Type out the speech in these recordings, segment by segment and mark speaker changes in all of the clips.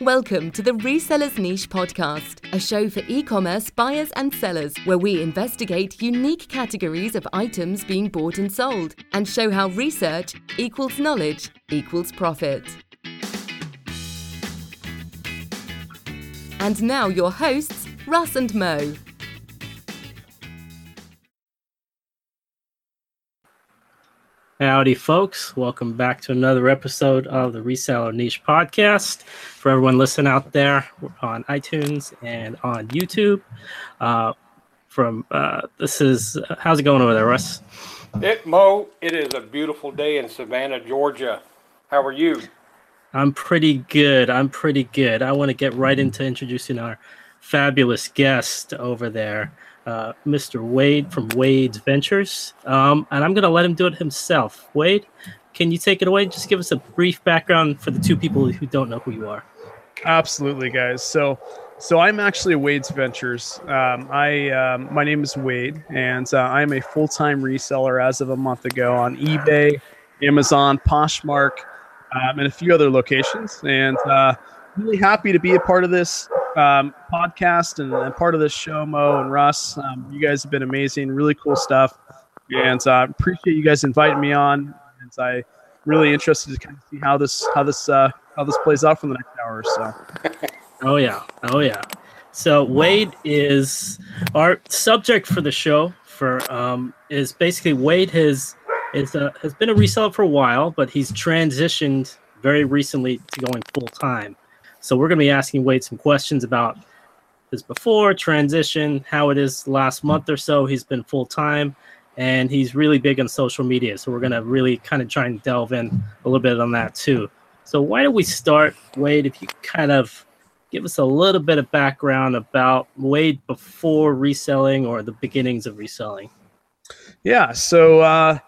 Speaker 1: Welcome to the Resellers Niche podcast, a show for e commerce buyers and sellers where we investigate unique categories of items being bought and sold and show how research equals knowledge equals profit. And now, your hosts, Russ and Mo.
Speaker 2: Howdy, folks. Welcome back to another episode of the Reseller Niche Podcast. For everyone listening out there on iTunes and on YouTube, uh, from uh, this is uh, how's it going over there, Russ?
Speaker 3: It Mo, it is a beautiful day in Savannah, Georgia. How are you?
Speaker 2: I'm pretty good. I'm pretty good. I want to get right into introducing our fabulous guest over there uh, Mr. Wade from Wade's Ventures. Um, and I'm going to let him do it himself. Wade, can you take it away? Just give us a brief background for the two people who don't know who you are.
Speaker 4: Absolutely, guys. So, so I'm actually Wade's Ventures. Um, I um, my name is Wade, and uh, I'm a full time reseller as of a month ago on eBay, Amazon, Poshmark, um, and a few other locations. And uh, really happy to be a part of this um, podcast and, and, part of this show, Mo and Russ. Um, you guys have been amazing, really cool stuff, and uh, appreciate you guys inviting me on. And I really interested to kind of see how this how this uh, how this plays out for the next hour or so.
Speaker 2: Oh yeah, oh yeah. So Wade is our subject for the show. For um, is basically Wade has is a, has been a reseller for a while, but he's transitioned very recently to going full time. So we're going to be asking Wade some questions about his before transition, how it is last month or so. He's been full time, and he's really big on social media. So we're going to really kind of try and delve in a little bit on that too. So why don't we start, Wade? If you kind of give us a little bit of background about Wade before reselling or the beginnings of reselling.
Speaker 4: Yeah. So. Uh,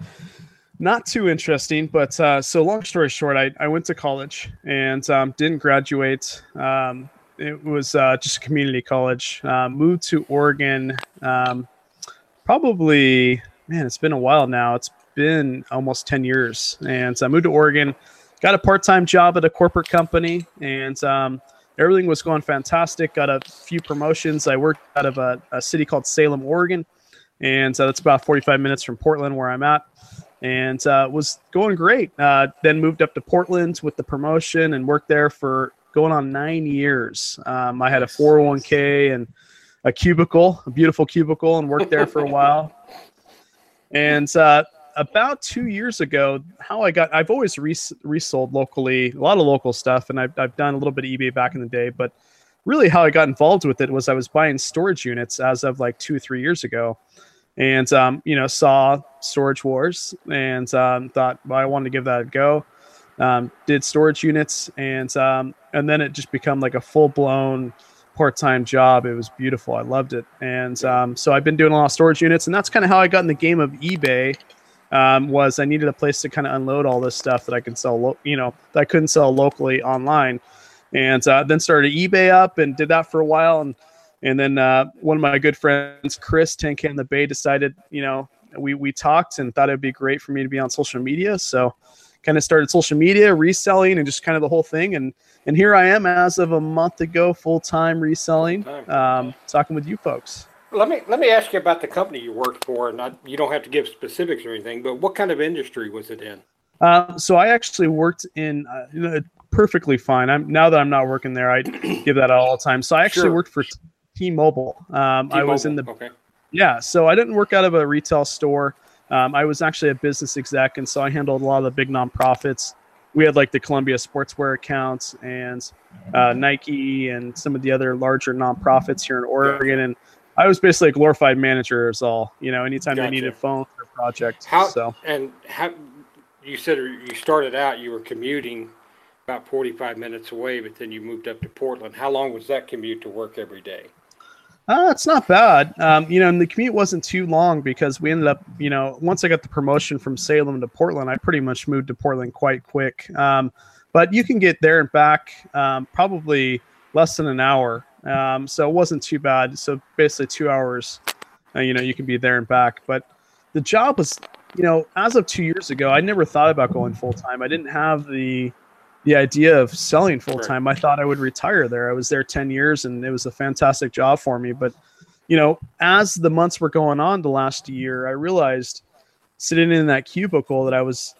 Speaker 4: not too interesting, but uh, so long story short, I, I went to college and um, didn't graduate. Um, it was uh, just a community college. Uh, moved to Oregon, um, probably man, it's been a while now. It's been almost ten years, and so I moved to Oregon. Got a part-time job at a corporate company, and um, everything was going fantastic. Got a few promotions. I worked out of a, a city called Salem, Oregon, and so that's about 45 minutes from Portland, where I'm at and uh, was going great. Uh, then moved up to Portland with the promotion and worked there for going on nine years. Um, I had a 401k and a cubicle, a beautiful cubicle, and worked there for a while. And uh, about two years ago, how I got, I've always res- resold locally, a lot of local stuff, and I've, I've done a little bit of eBay back in the day, but really how I got involved with it was I was buying storage units as of like two or three years ago and um, you know saw Storage Wars and um, thought well, I wanted to give that a go. Um, did storage units and um, and then it just become like a full blown part time job. It was beautiful. I loved it, and um, so I've been doing a lot of storage units, and that's kind of how I got in the game of eBay. Um, was I needed a place to kind of unload all this stuff that I can sell, lo- you know, that I couldn't sell locally online, and uh, then started eBay up and did that for a while and and then uh, one of my good friends, Chris Tin Can the Bay, decided, you know, we we talked and thought it'd be great for me to be on social media. So kind of started social media, reselling, and just kind of the whole thing. And and here I am as of a month ago, full time reselling, um, talking with you folks.
Speaker 3: Let me let me ask you about the company you worked for. Not you don't have to give specifics or anything, but what kind of industry was it in?
Speaker 4: Uh, so I actually worked in uh, perfectly fine. I'm now that I'm not working there, I give that all the time. So I actually sure. worked for T-Mobile. Um, T-Mobile. I was in the okay. yeah, so I didn't work out of a retail store. Um, I was actually a business exec, and so I handled a lot of the big nonprofits. We had like the Columbia Sportswear accounts and uh, Nike and some of the other larger nonprofits here in Oregon, and I was basically a glorified manager as all. You know, anytime gotcha. they needed a phone for a project.
Speaker 3: How
Speaker 4: so
Speaker 3: and how you said you started out, you were commuting about 45 minutes away, but then you moved up to Portland. How long was that commute to work every day?
Speaker 4: Uh, it's not bad. Um, you know, and the commute wasn't too long because we ended up, you know, once I got the promotion from Salem to Portland, I pretty much moved to Portland quite quick. Um, but you can get there and back um, probably less than an hour. Um, so it wasn't too bad. So basically, two hours, uh, you know, you can be there and back. But the job was, you know, as of two years ago, I never thought about going full time. I didn't have the the idea of selling full time. I thought I would retire there. I was there 10 years and it was a fantastic job for me. But, you know, as the months were going on the last year, I realized sitting in that cubicle that I was,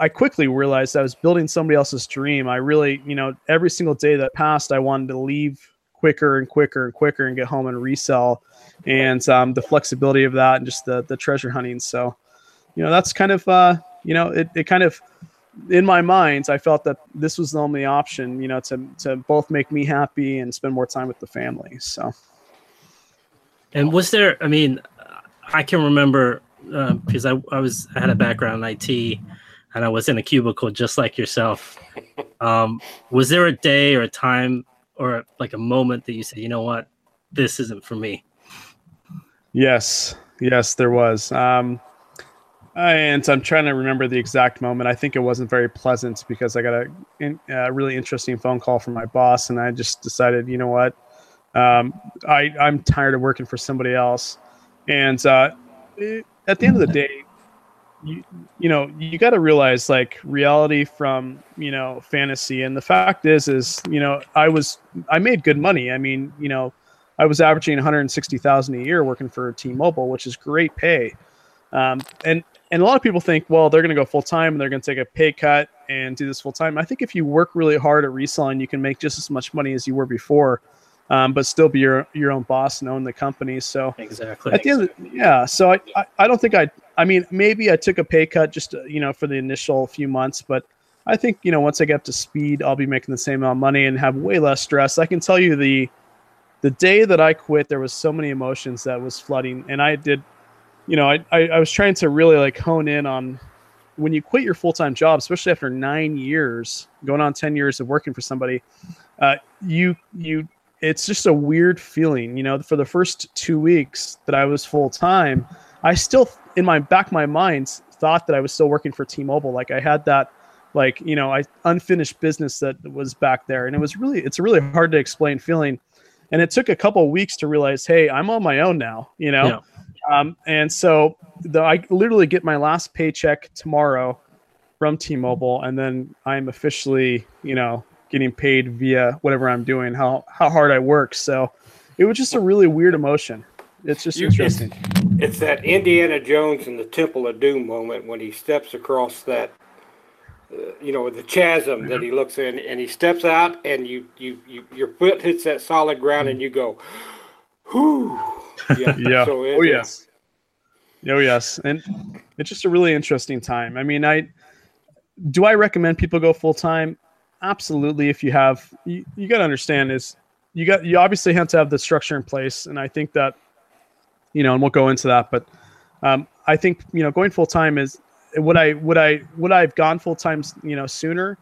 Speaker 4: I quickly realized I was building somebody else's dream. I really, you know, every single day that passed, I wanted to leave quicker and quicker and quicker and get home and resell. And um, the flexibility of that and just the, the treasure hunting. So, you know, that's kind of, uh, you know, it, it kind of, in my mind, I felt that this was the only option, you know, to to both make me happy and spend more time with the family. So.
Speaker 2: And was there? I mean, I can remember uh, because I, I was I had a background in IT, and I was in a cubicle just like yourself. Um, was there a day or a time or like a moment that you said, you know what, this isn't for me?
Speaker 4: Yes, yes, there was. Um, and I'm trying to remember the exact moment. I think it wasn't very pleasant because I got a, a really interesting phone call from my boss, and I just decided, you know what, um, I I'm tired of working for somebody else. And uh, it, at the end of the day, you you know you got to realize like reality from you know fantasy. And the fact is, is you know I was I made good money. I mean, you know, I was averaging 160,000 a year working for T-Mobile, which is great pay. Um, and and a lot of people think, well, they're going to go full time and they're going to take a pay cut and do this full time. I think if you work really hard at reselling, you can make just as much money as you were before, um, but still be your your own boss and own the company. So
Speaker 2: exactly.
Speaker 4: At the end, of, yeah. So I, I, I don't think I. I mean, maybe I took a pay cut just to, you know for the initial few months, but I think you know once I get up to speed, I'll be making the same amount of money and have way less stress. I can tell you the the day that I quit, there was so many emotions that was flooding, and I did you know, I, I, I was trying to really like hone in on when you quit your full time job, especially after nine years, going on ten years of working for somebody, uh, you you it's just a weird feeling. You know, for the first two weeks that I was full time, I still in my back of my mind thought that I was still working for T-Mobile. Like I had that like you know I unfinished business that was back there, and it was really it's a really hard to explain feeling. And it took a couple weeks to realize, hey, I'm on my own now. You know. Yeah um, and so the, I literally get my last paycheck tomorrow from T-Mobile, and then I'm officially, you know, getting paid via whatever I'm doing, how how hard I work. So it was just a really weird emotion. It's just you, interesting.
Speaker 3: It's, it's, that Indiana Jones in the Temple of Doom moment when he steps across that, uh, you know, the chasm that he looks in, and he steps out, and you you, you your foot hits that solid ground, and you go, whoo
Speaker 4: yeah. yeah. So it, oh yes. Oh yes, and it's just a really interesting time. I mean, I do I recommend people go full time? Absolutely. If you have, you, you got to understand is you got you obviously have to have the structure in place, and I think that you know, and we'll go into that, but um, I think you know going full time is would I would I would I have gone full time you know sooner?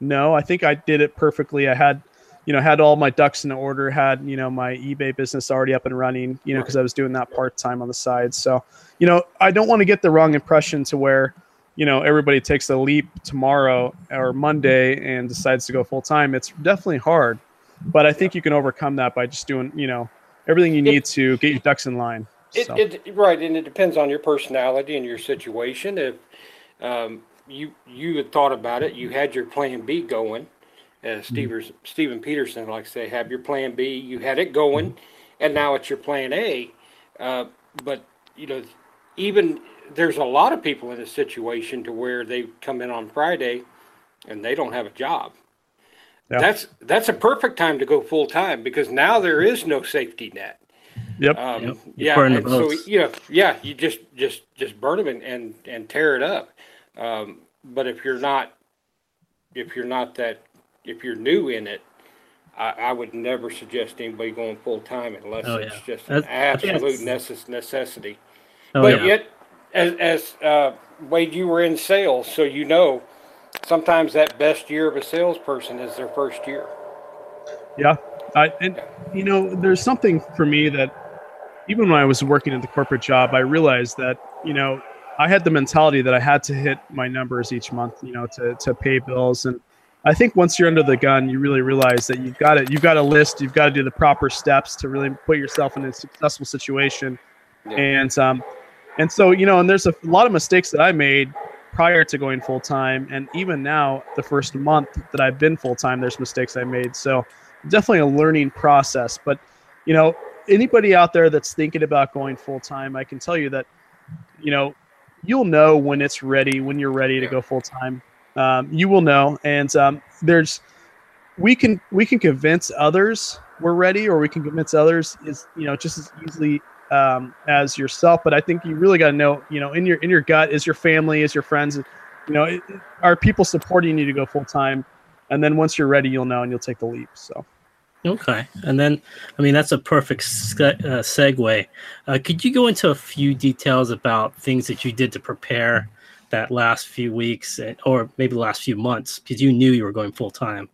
Speaker 4: No, I think I did it perfectly. I had you know, had all my ducks in order, had, you know, my eBay business already up and running, you know, because I was doing that part time on the side. So, you know, I don't want to get the wrong impression to where, you know, everybody takes a leap tomorrow or Monday and decides to go full time. It's definitely hard, but I think you can overcome that by just doing, you know, everything you need it, to get your ducks in line.
Speaker 3: So. It, it, right, and it depends on your personality and your situation. If um, you you had thought about it, you had your plan B going, as. Stevers, Steven Peterson likes to say, have your plan B. You had it going, hmm. and now it's your plan A. Uh, but you know, even there's a lot of people in a situation to where they come in on Friday and they don't have a job. Yeah. That's that's a perfect time to go full time because now there is no safety net.
Speaker 4: Yep. Um, yep.
Speaker 3: Yeah. And so you know, yeah, you just just just burn them and and, and tear it up. Um, but if you're not if you're not that if you're new in it, I, I would never suggest anybody going full time unless oh, it's just an That's, absolute necess- necessity. Oh, but yeah. yet, as, as uh, Wade, you were in sales, so you know sometimes that best year of a salesperson is their first year.
Speaker 4: Yeah, I, and you know, there's something for me that even when I was working at the corporate job, I realized that you know I had the mentality that I had to hit my numbers each month, you know, to to pay bills and I think once you're under the gun, you really realize that you've got it. You've got a list. You've got to do the proper steps to really put yourself in a successful situation. Yeah. And um, and so you know, and there's a lot of mistakes that I made prior to going full time, and even now, the first month that I've been full time, there's mistakes I made. So definitely a learning process. But you know, anybody out there that's thinking about going full time, I can tell you that you know you'll know when it's ready when you're ready to go full time. Um, you will know, and um, there's we can we can convince others we're ready, or we can convince others is you know just as easily um, as yourself. But I think you really got to know, you know, in your in your gut is your family, is your friends, you know, it, are people supporting you to go full time, and then once you're ready, you'll know and you'll take the leap. So.
Speaker 2: Okay, and then I mean that's a perfect uh, segue. Uh, could you go into a few details about things that you did to prepare that last few weeks, or maybe the last few months, because you knew you were going full time?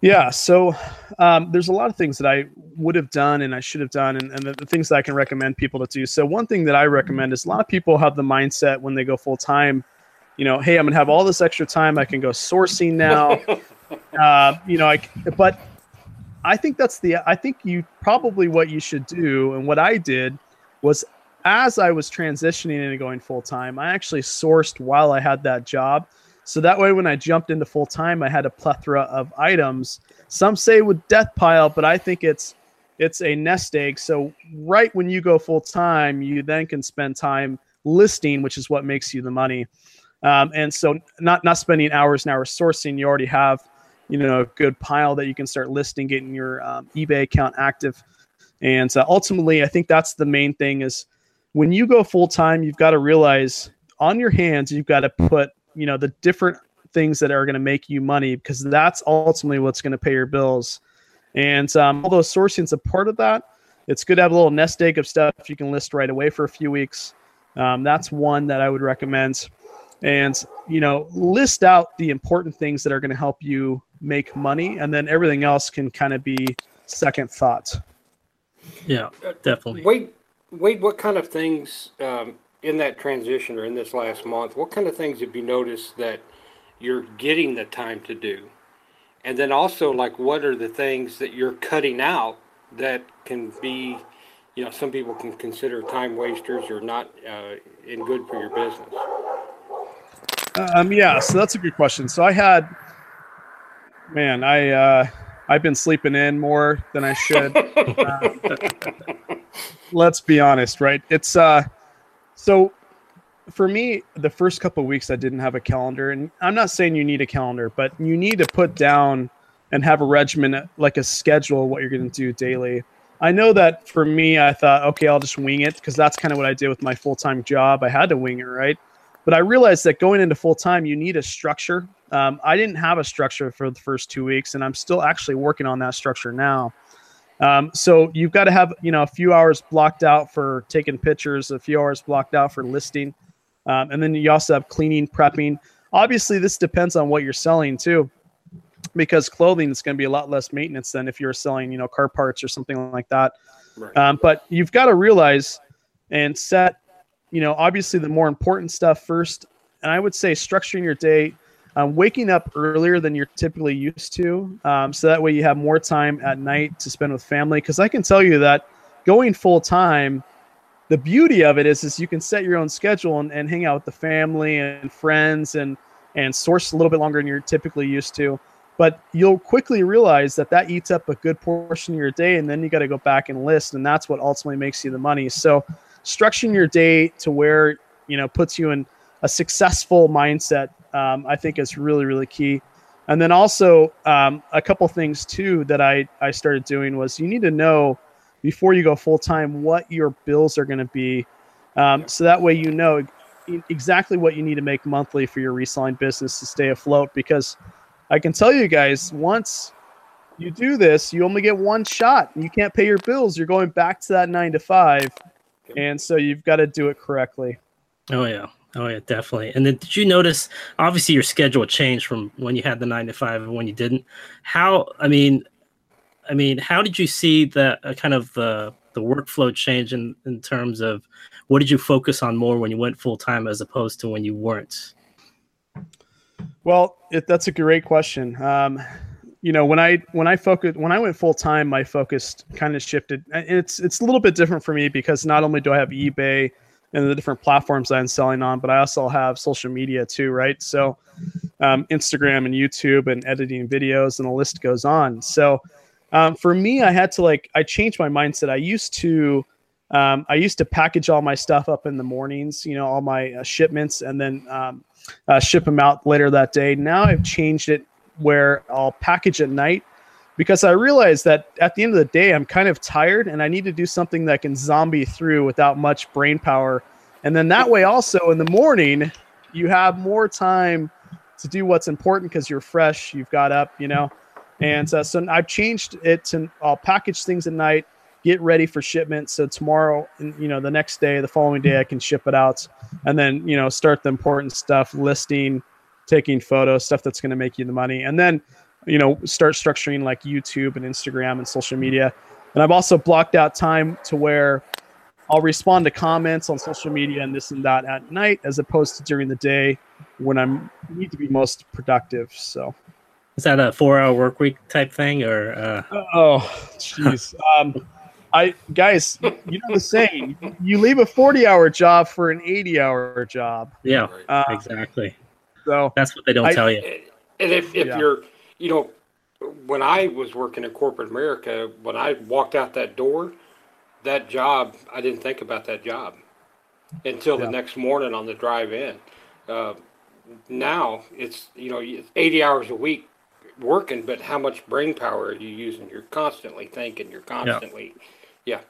Speaker 4: Yeah, so um, there's a lot of things that I would have done and I should have done, and, and the, the, things that I can recommend people to do. So one thing that I recommend is a lot of people have the mindset when they go full time, you know, hey, I'm gonna have all this extra time, I can go sourcing now, uh, you know, I, but I think that's the I think you probably what you should do, and what I did was as I was transitioning into going full time, I actually sourced while I had that job so that way, when I jumped into full time, I had a plethora of items. Some say with death pile, but I think it's it's a nest egg. So right when you go full time, you then can spend time listing, which is what makes you the money. Um, and so not not spending hours and hours sourcing, you already have you know a good pile that you can start listing, getting your um, eBay account active. And uh, ultimately, I think that's the main thing is when you go full time, you've got to realize on your hands you've got to put you know the different things that are going to make you money because that's ultimately what's going to pay your bills. And um, although sourcing is a part of that it's good to have a little nest egg of stuff you can list right away for a few weeks. Um, that's one that i would recommend. And you know list out the important things that are going to help you make money and then everything else can kind of be second thought.
Speaker 2: Yeah definitely.
Speaker 3: Wade wade what kind of things um, in that transition or in this last month, what kind of things have you noticed that you're getting the time to do? And then also, like, what are the things that you're cutting out that can be, you know, some people can consider time wasters or not uh, in good for your business?
Speaker 4: Um, yeah, so that's a good question. So I had, man, I uh, I've been sleeping in more than I should. um, let's be honest, right? It's uh, so for me, the first couple weeks I didn't have a calendar, and I'm not saying you need a calendar, but you need to put down and have a regimen, like a schedule, what you're going to do daily. I know that for me, I thought, okay, I'll just wing it because that's kind of what I did with my full time job. I had to wing it, right? But I realized that going into full time, you need a structure. Um, I didn't have a structure for the first two weeks, and I'm still actually working on that structure now. Um, so you've got to have you know a few hours blocked out for taking pictures, a few hours blocked out for listing, um, and then you also have cleaning, prepping. Obviously, this depends on what you're selling too, because clothing is going to be a lot less maintenance than if you're selling you know car parts or something like that. Right. Um, but you've got to realize and set you know obviously the more important stuff first, and I would say structuring your day um, waking up earlier than you're typically used to, um, so that way you have more time at night to spend with family. Because I can tell you that going full time, the beauty of it is, is you can set your own schedule and, and hang out with the family and friends and and source a little bit longer than you're typically used to. But you'll quickly realize that that eats up a good portion of your day, and then you got to go back and list, and that's what ultimately makes you the money. So, structuring your day to where you know puts you in a successful mindset um, I think is really, really key. And then also um, a couple things too that I, I started doing was you need to know before you go full time what your bills are going to be. Um, so that way you know exactly what you need to make monthly for your reselling business to stay afloat. Because I can tell you guys, once you do this, you only get one shot. You can't pay your bills. You're going back to that nine to five. And so you've got to do it correctly.
Speaker 2: Oh, yeah. Oh yeah, definitely. And then did you notice? Obviously, your schedule changed from when you had the nine to five and when you didn't. How? I mean, I mean, how did you see the uh, kind of the the workflow change in in terms of what did you focus on more when you went full time as opposed to when you weren't?
Speaker 4: Well, it, that's a great question. Um, you know, when I when I focused when I went full time, my focus kind of shifted. It's it's a little bit different for me because not only do I have eBay and the different platforms I'm selling on, but I also have social media too, right? So um, Instagram and YouTube and editing videos, and the list goes on. So um, for me, I had to like I changed my mindset. I used to um, I used to package all my stuff up in the mornings, you know, all my uh, shipments, and then um, uh, ship them out later that day. Now I've changed it where I'll package at night because I realize that at the end of the day, I'm kind of tired and I need to do something that can zombie through without much brain power. And then that way, also in the morning, you have more time to do what's important because you're fresh, you've got up, you know. And uh, so I've changed it to I'll package things at night, get ready for shipment. So tomorrow, you know, the next day, the following day, I can ship it out, and then you know start the important stuff, listing, taking photos, stuff that's going to make you the money, and then you know start structuring like youtube and instagram and social media and i've also blocked out time to where i'll respond to comments on social media and this and that at night as opposed to during the day when i'm need to be most productive so
Speaker 2: is that a four hour work week type thing or uh...
Speaker 4: oh jeez um I guys, you know the saying, you leave a 40 hour job for an 80 hour job.
Speaker 2: Yeah, uh, exactly.
Speaker 4: So
Speaker 2: that's what they don't I, tell you.
Speaker 3: And if, if yeah. you're you know, when I was working in corporate America, when I walked out that door, that job, I didn't think about that job until yeah. the next morning on the drive in. Uh, now it's, you know, 80 hours a week working, but how much brain power are you using? You're constantly thinking, you're constantly, yeah. yeah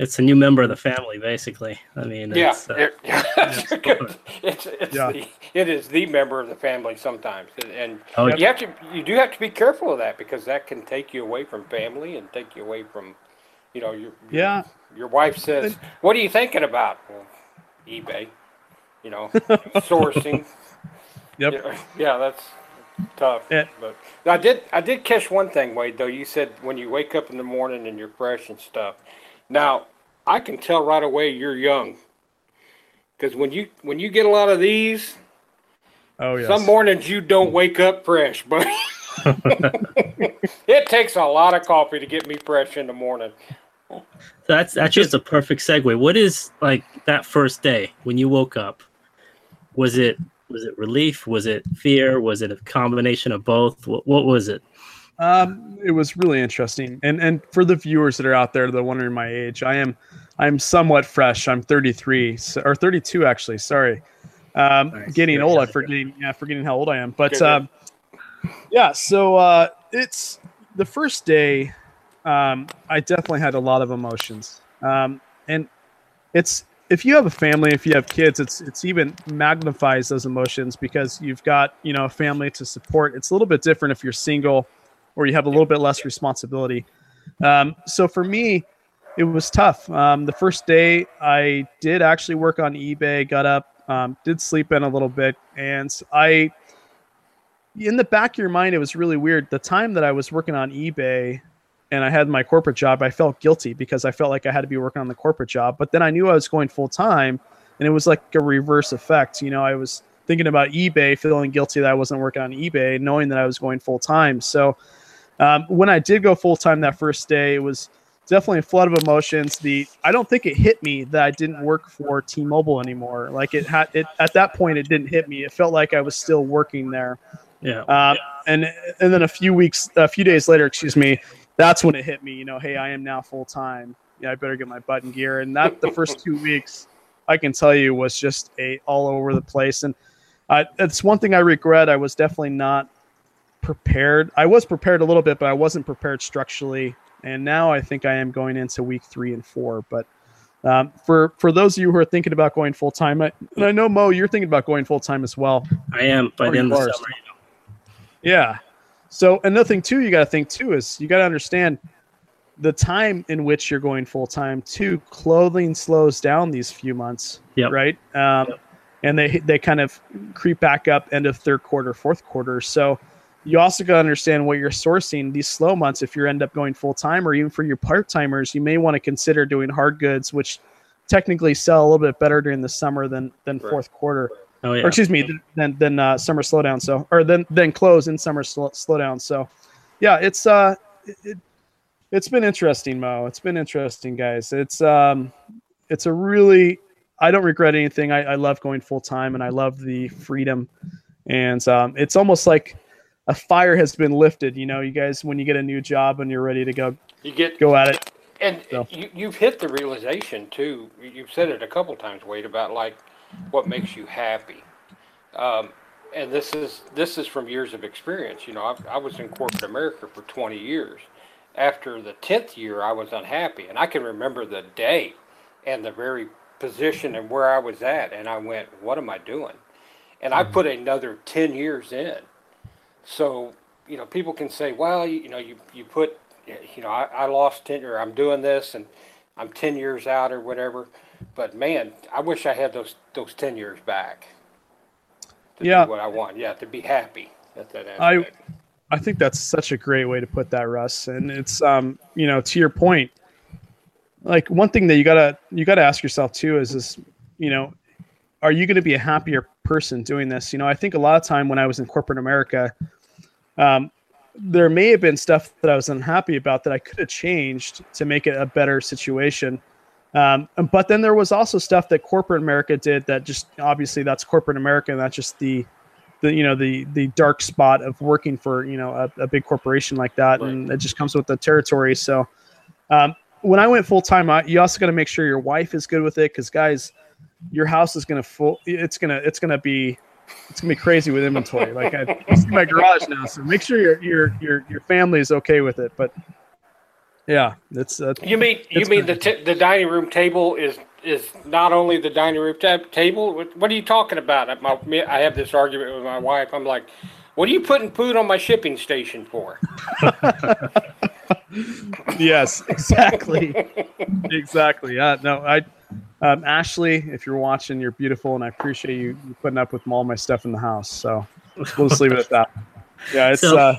Speaker 2: it's a new member of the family, basically. I mean,
Speaker 3: yeah, it's, uh, it, yeah, it's, it's yeah. The, it is the member of the family sometimes, and, and oh, you have to you do have to be careful of that because that can take you away from family and take you away from, you know, your
Speaker 4: yeah.
Speaker 3: Your, your wife says, "What are you thinking about?" Well, eBay, you know, sourcing.
Speaker 4: Yep.
Speaker 3: Yeah, yeah, that's tough. Yeah. But I did I did catch one thing, Wade. Though you said when you wake up in the morning and you're fresh and stuff now, I can tell right away you're young. Because when you when you get a lot of these,
Speaker 4: oh yes.
Speaker 3: some mornings you don't wake up fresh, but it takes a lot of coffee to get me fresh in the morning.
Speaker 2: So that's that's just a perfect segue. What is like that first day when you woke up? Was it was it relief? Was it fear? Was it a combination of both? What, what was it?
Speaker 4: Um, it was really interesting, and and for the viewers that are out there that are wondering my age, I am I'm somewhat fresh. I'm 33 or 32 actually. Sorry, um, nice. getting yeah, old. I'm forgetting yeah, forgetting how old I am. But um, yeah, so uh, it's the first day. Um, I definitely had a lot of emotions, um, and it's if you have a family, if you have kids, it's it's even magnifies those emotions because you've got you know a family to support. It's a little bit different if you're single or you have a little bit less responsibility. Um, so for me, it was tough. Um, the first day, I did actually work on eBay, got up, um, did sleep in a little bit, and I, in the back of your mind, it was really weird. The time that I was working on eBay and I had my corporate job, I felt guilty because I felt like I had to be working on the corporate job. But then I knew I was going full time, and it was like a reverse effect. You know, I was thinking about eBay, feeling guilty that I wasn't working on eBay, knowing that I was going full time. So um, when I did go full time that first day, it was definitely a flood of emotions. The I don't think it hit me that I didn't work for T-Mobile anymore. Like it had it at that point, it didn't hit me. It felt like I was still working there.
Speaker 2: Yeah. Um,
Speaker 4: and and then a few weeks, a few days later, excuse me, that's when it hit me. You know, hey, I am now full time. Yeah, I better get my button gear. And that the first two weeks, I can tell you, was just a all over the place. And uh, it's one thing I regret. I was definitely not prepared. I was prepared a little bit, but I wasn't prepared structurally. And now I think I am going into week three and four. But um, for for those of you who are thinking about going full time, and I know Mo, you're thinking about going full time as well.
Speaker 2: I am by the end of the summer. You know.
Speaker 4: Yeah. So another thing too, you got to think too is you got to understand the time in which you're going full time. Too, clothing slows down these few months.
Speaker 2: Yep.
Speaker 4: Right. Um, yep. And they they kind of creep back up end of third quarter, fourth quarter. So you also got to understand what you're sourcing these slow months if you end up going full time or even for your part timers you may want to consider doing hard goods which technically sell a little bit better during the summer than than right. fourth quarter
Speaker 2: oh, yeah.
Speaker 4: or excuse me than than uh, summer slowdown so or then then close in summer slow, slowdown so yeah it's uh it, it's been interesting mo it's been interesting guys it's um it's a really I don't regret anything. I, I love going full time, and I love the freedom. And um, it's almost like a fire has been lifted. You know, you guys, when you get a new job and you're ready to go
Speaker 3: You get
Speaker 4: go at it.
Speaker 3: And
Speaker 4: So-
Speaker 3: you, you've hit the realization too. You've said it a couple times, Wade, about like what makes you happy. Um, and this is this is from years of experience. You know, I, I was in corporate America for 20 years. After the 10th year, I was unhappy, and I can remember the day and the very position and where I was at, and I went, "What am I doing?" And I put another 10 years in. So, you know, people can say, well, you, you know, you, you put, you know, I, I lost 10 or I'm doing this and I'm 10 years out or whatever. But man, I wish I had those, those 10 years back. To
Speaker 4: Yeah.
Speaker 3: do what I want. Yeah. To be happy at that
Speaker 4: I-
Speaker 3: aspect.
Speaker 4: I think that's such a great way to put that, Russ. And it's um, you know, to your point, like one thing that you gotta you gotta ask yourself too is this, you know, are you gonna be a happier person doing this? You know, I think a lot of time when I was in corporate America, um, there may have been stuff that I was unhappy about that I could have changed to make it a better situation. Um, but then there was also stuff that corporate America did that just obviously that's corporate America and that's just the the you know the the dark spot of working for you know a, a big corporation like that and it just comes with the territory so um, when i went full time you also got to make sure your wife is good with it because guys your house is gonna full it's gonna it's gonna be it's gonna be crazy with inventory like i I see my garage now so make sure your your your your family is okay with it but yeah it's uh,
Speaker 3: You mean you mean the t- the dining room table is is not only the dining room ta- table? What, what are you talking about? My, I have this argument with my wife. I'm like, what are you putting food on my shipping station for?
Speaker 4: yes exactly exactly yeah no i um, ashley if you're watching you're beautiful and i appreciate you you putting up with all my stuff in the house so we'll just leave it at that yeah it's
Speaker 2: So-
Speaker 4: uh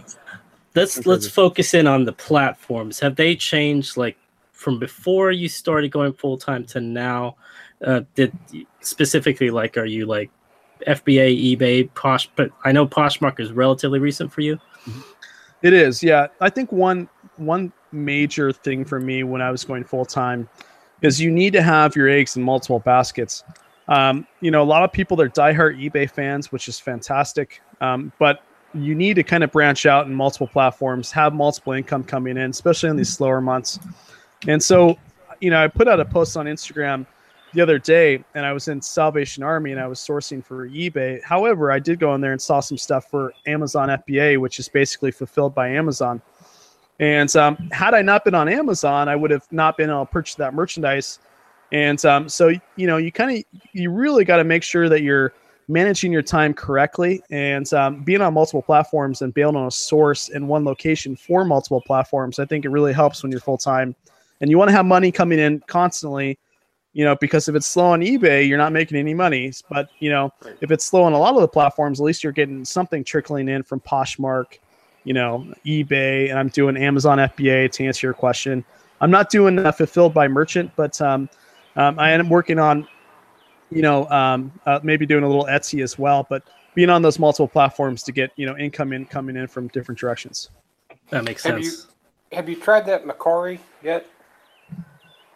Speaker 2: Let's let's focus in on the platforms. Have they changed like from before you started going full time to now? Uh, did specifically like are you like FBA, eBay, Posh? But I know Poshmark is relatively recent for you.
Speaker 4: It is, yeah. I think one one major thing for me when I was going full time is you need to have your eggs in multiple baskets. Um, you know, a lot of people they're diehard eBay fans, which is fantastic. Um, but you need to kind of branch out in multiple platforms, have multiple income coming in, especially in these slower months. And so, you know, I put out a post on Instagram the other day and I was in Salvation Army and I was sourcing for eBay. However, I did go in there and saw some stuff for Amazon FBA, which is basically fulfilled by Amazon. And um, had I not been on Amazon, I would have not been able to purchase that merchandise. And um, so, you know, you kind of, you really got to make sure that you're managing your time correctly and um, being on multiple platforms and being on a source in one location for multiple platforms. I think it really helps when you're full time and you want to have money coming in constantly you know, because if it's slow on eBay, you're not making any money. But you know, if it's slow on a lot of the platforms, at least you're getting something trickling in from Poshmark, you know, eBay, and I'm doing Amazon FBA to answer your question. I'm not doing uh, fulfilled by merchant, but um, um, I am working on, you know, um, uh, maybe doing a little Etsy as well. But being on those multiple platforms to get you know income in coming in from different directions.
Speaker 2: That makes
Speaker 3: Have
Speaker 2: sense.
Speaker 3: Have you tried that Mercari yet?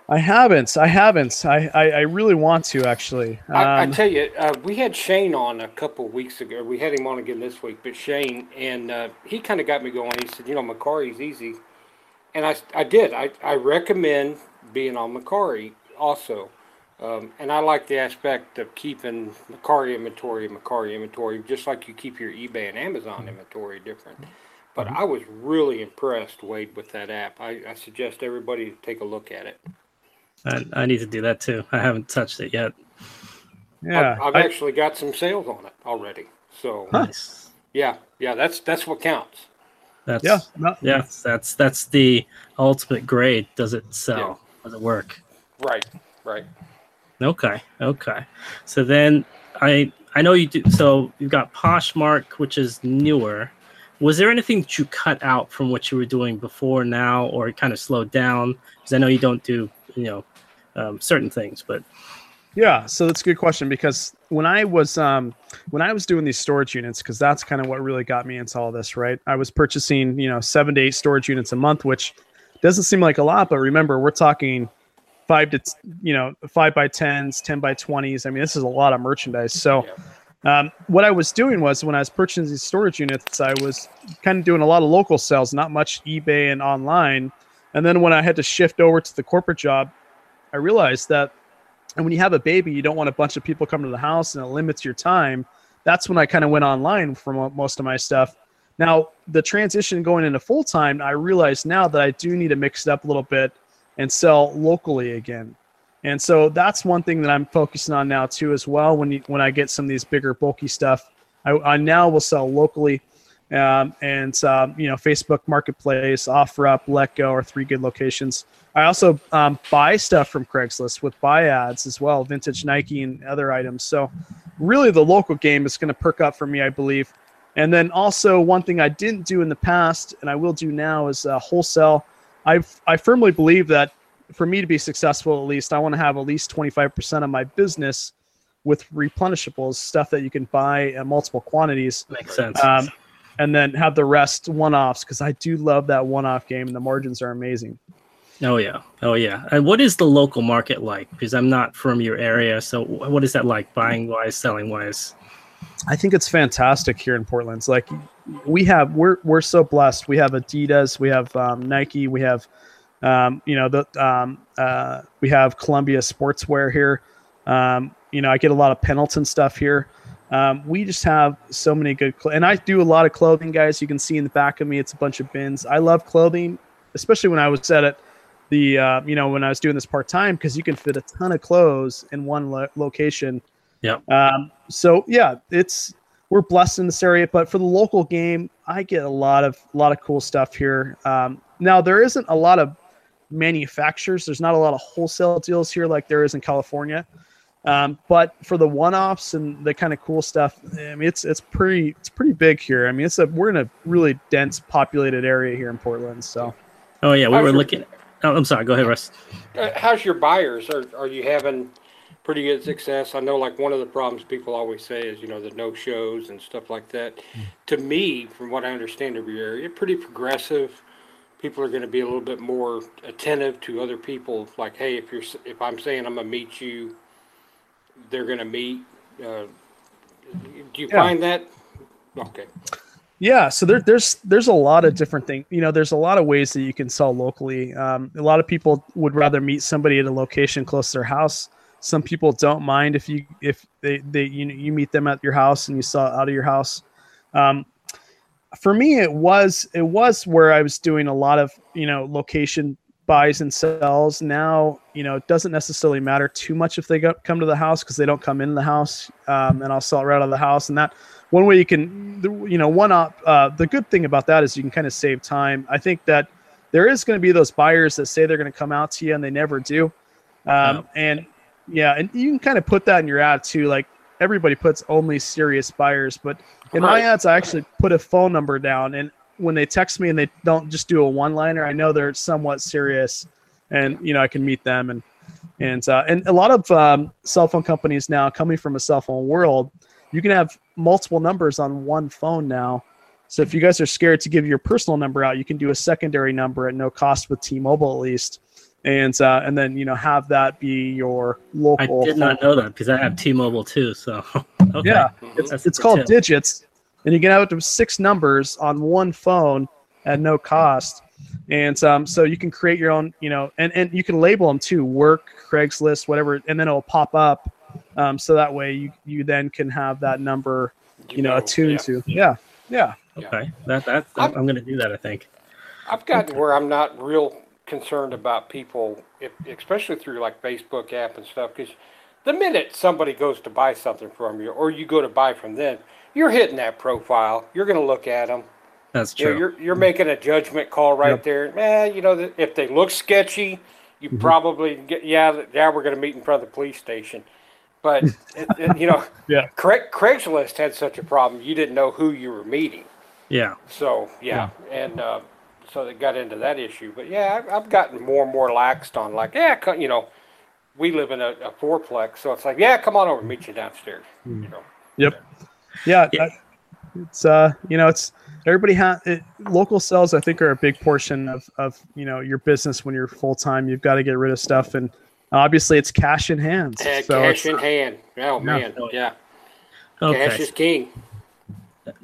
Speaker 4: I haven't. I haven't. I I, I really want to actually.
Speaker 3: I, I
Speaker 4: Um,
Speaker 3: tell you, uh, we had Shane on a couple weeks ago. We had him on again this week, but Shane and uh, he kind of got me going. He said, "You know, Mercari's easy," and I, I did. I, I recommend being on Mercari also, um, and I like the aspect of keeping Mercari inventory, Mercari inventory, just like you keep your eBay and Amazon inventory different. But I was really impressed, Wade, with that app. I, I suggest everybody take a look at it.
Speaker 2: I, I need to do that too. I haven't touched it yet.
Speaker 4: yeah.
Speaker 3: I've, I've
Speaker 4: I-
Speaker 3: actually got some sales on it already. So.
Speaker 2: Nice.
Speaker 3: Yeah, yeah, that's that's what counts.
Speaker 2: That's
Speaker 4: yeah. no,
Speaker 2: yeah. That's that's the ultimate grade. Does it sell? Does it work?
Speaker 3: Right, right.
Speaker 2: Okay, okay. So then I I know you do. So you've got Poshmark, which is newer. Was there anything that you cut out from what you were doing before now, or kind of slowed down? Because I know you don't do you know um, certain things, but
Speaker 4: Yeah, so that's a good question because when I was um when I was doing these storage units, because that's kind of what really got me into all this, right? I was purchasing, you know, seven to eight storage units a month, which doesn't seem like a lot, but remember, we're talking five to you know five by tens, ten by twenties. I mean, this is a lot of merchandise. So. Um, what I was doing was when I was purchasing these storage units, I was kind of doing a lot of local sales, not much eBay and online. And then when I had to shift over to the corporate job, I realized that and when you have a baby, you don't want a bunch of people coming to the house and it limits your time. That's when I kind of went online for most of my stuff. Now, the transition going into full time, I realize now that I do need to mix it up a little bit and sell locally again. And so that's one thing that I'm focusing on now too, as well. When you, when I get some of these bigger bulky stuff, I, I now will sell locally, um, and um, you know Facebook Marketplace, OfferUp, Letgo are three good locations. I also um, buy stuff from Craigslist with buy ads as well, vintage Nike and other items. So really, the local game is going to perk up for me, I believe. And then also one thing I didn't do in the past, and I will do now, is uh, wholesale. I I firmly believe that for me to be successful, at least, I want to have at least 25% of my business with replenishables, stuff that you can buy in multiple quantities.
Speaker 2: Makes sense.
Speaker 4: Um, and then have the rest one offs because I do love that one off game and the margins are amazing.
Speaker 2: Oh yeah, oh yeah. And what is the local market like? Because I'm not from your area, so what is that like, buying wise, selling wise?
Speaker 4: I think it's fantastic here in Portland. It's like we have we're we're so blessed. We have Adidas, we have um, Nike, we have um, you know, the um, uh, we have Columbia Sportswear here. Um, you know, I get a lot of Pendleton stuff here. Um, we just have so many good, cl- and I do a lot of clothing, guys. You can see in the back of me, it's a bunch of bins. I love clothing, especially when I was at it, the uh, you know when I was doing this part time because you can fit a ton of clothes in one lo- location.
Speaker 2: Yeah.
Speaker 4: Um, so yeah, it's we're blessed in this area, but for the local game, I get a lot of a lot of cool stuff here. Um, now there isn't a lot of manufacturers. There's not a lot of wholesale deals here like there is in California. Um, but for the one-offs and the kind of cool stuff, I mean, it's it's pretty it's pretty big here. I mean, it's a we're in a really dense populated area here in Portland. So,
Speaker 2: oh yeah, we
Speaker 3: How's
Speaker 2: were
Speaker 3: your-
Speaker 2: looking. Oh, I'm sorry. Go ahead, Russ.
Speaker 3: Uh, how's your buyers? Are, are you having pretty good success? I know like one of the problems people always say is, you know, the no shows and stuff like that. To me, from what I understand of your area, pretty progressive. People are going to be a little bit more attentive to other people. Like, hey, if you're, if I'm saying I'm going to meet you, they're going to meet. Uh, do you
Speaker 4: Yeah.
Speaker 3: find that? Okay.
Speaker 4: Yeah, so there, there's there's a lot of different things. You know, there's a lot of ways that you can sell locally. Um, a lot of people would rather meet somebody at a location close to their house. Some people don't mind if you if they they you you meet them at your house and you sell out of your house. Um, for me, it was it was where I was doing a lot of you know location buys and sells. Now you know it doesn't necessarily matter too much if they go, come to the house because they don't come in the house, um, and I'll sell it right out of the house. And that one way you can you know one up uh, the good thing about that is you can kind of save time i think that there is going to be those buyers that say they're going to come out to you and they never do um, and yeah and you can kind of put that in your ad too like everybody puts only serious buyers but in my ads i actually put a phone number down and when they text me and they don't just do a one liner i know they're somewhat serious and you know i can meet them and and uh, and a lot of um, cell phone companies now coming from a cell phone world you can have multiple numbers on one phone now. So if you guys are scared to give your personal number out, you can do a secondary number at no cost with T-Mobile at least, and uh, and then you know have that be your local.
Speaker 2: I did not
Speaker 4: phone.
Speaker 2: know that because I have T-Mobile too. So okay.
Speaker 4: Yeah.
Speaker 2: That's
Speaker 4: it's called
Speaker 2: tip.
Speaker 4: digits, and you can have up to six numbers on one phone at no cost. And um, so you can create your own, you know, and, and you can label them too, work, Craigslist, whatever, and then it'll pop up. Um, so that way you, you then can have that number, you know, attuned
Speaker 3: yeah.
Speaker 4: to. Yeah. Yeah.
Speaker 2: Okay, that that I'm, I'm going to do that. I think.
Speaker 3: I've gotten where I'm not real concerned about people, if, especially through like Facebook app and stuff, because the minute somebody goes to buy something from you, or you go to buy from them, you're hitting that profile. You're going to look at them.
Speaker 2: That's
Speaker 3: You know,
Speaker 2: true.
Speaker 3: you're you're making a judgment call right
Speaker 4: Yep.
Speaker 3: there. Eh, you know, if they look sketchy, you
Speaker 4: Mm-hmm.
Speaker 3: probably get yeah, yeah, we're going to meet in front of the police station. But it, it, you know,
Speaker 4: Yeah.
Speaker 3: Craig, Craigslist had such a problem. You didn't know who you were meeting.
Speaker 2: yeah.
Speaker 3: So yeah, and uh, so they got into that issue. But yeah, I've, I've gotten more and more laxed on like yeah, you know, we live in a, a fourplex, so it's like yeah, come on over, meet you downstairs.
Speaker 4: Hmm.
Speaker 3: You know,
Speaker 4: Yep. Yeah.
Speaker 2: Yeah.
Speaker 4: I- it's, uh, you know, it's everybody has it, local sales, I think are a big portion of, of, you know, your business when you're full time, you've got to get rid of stuff and Obviously, it's cash in hand.
Speaker 3: Uh,
Speaker 4: so
Speaker 3: cash in hand. Oh man, yeah.
Speaker 2: Okay,
Speaker 3: Cash is king.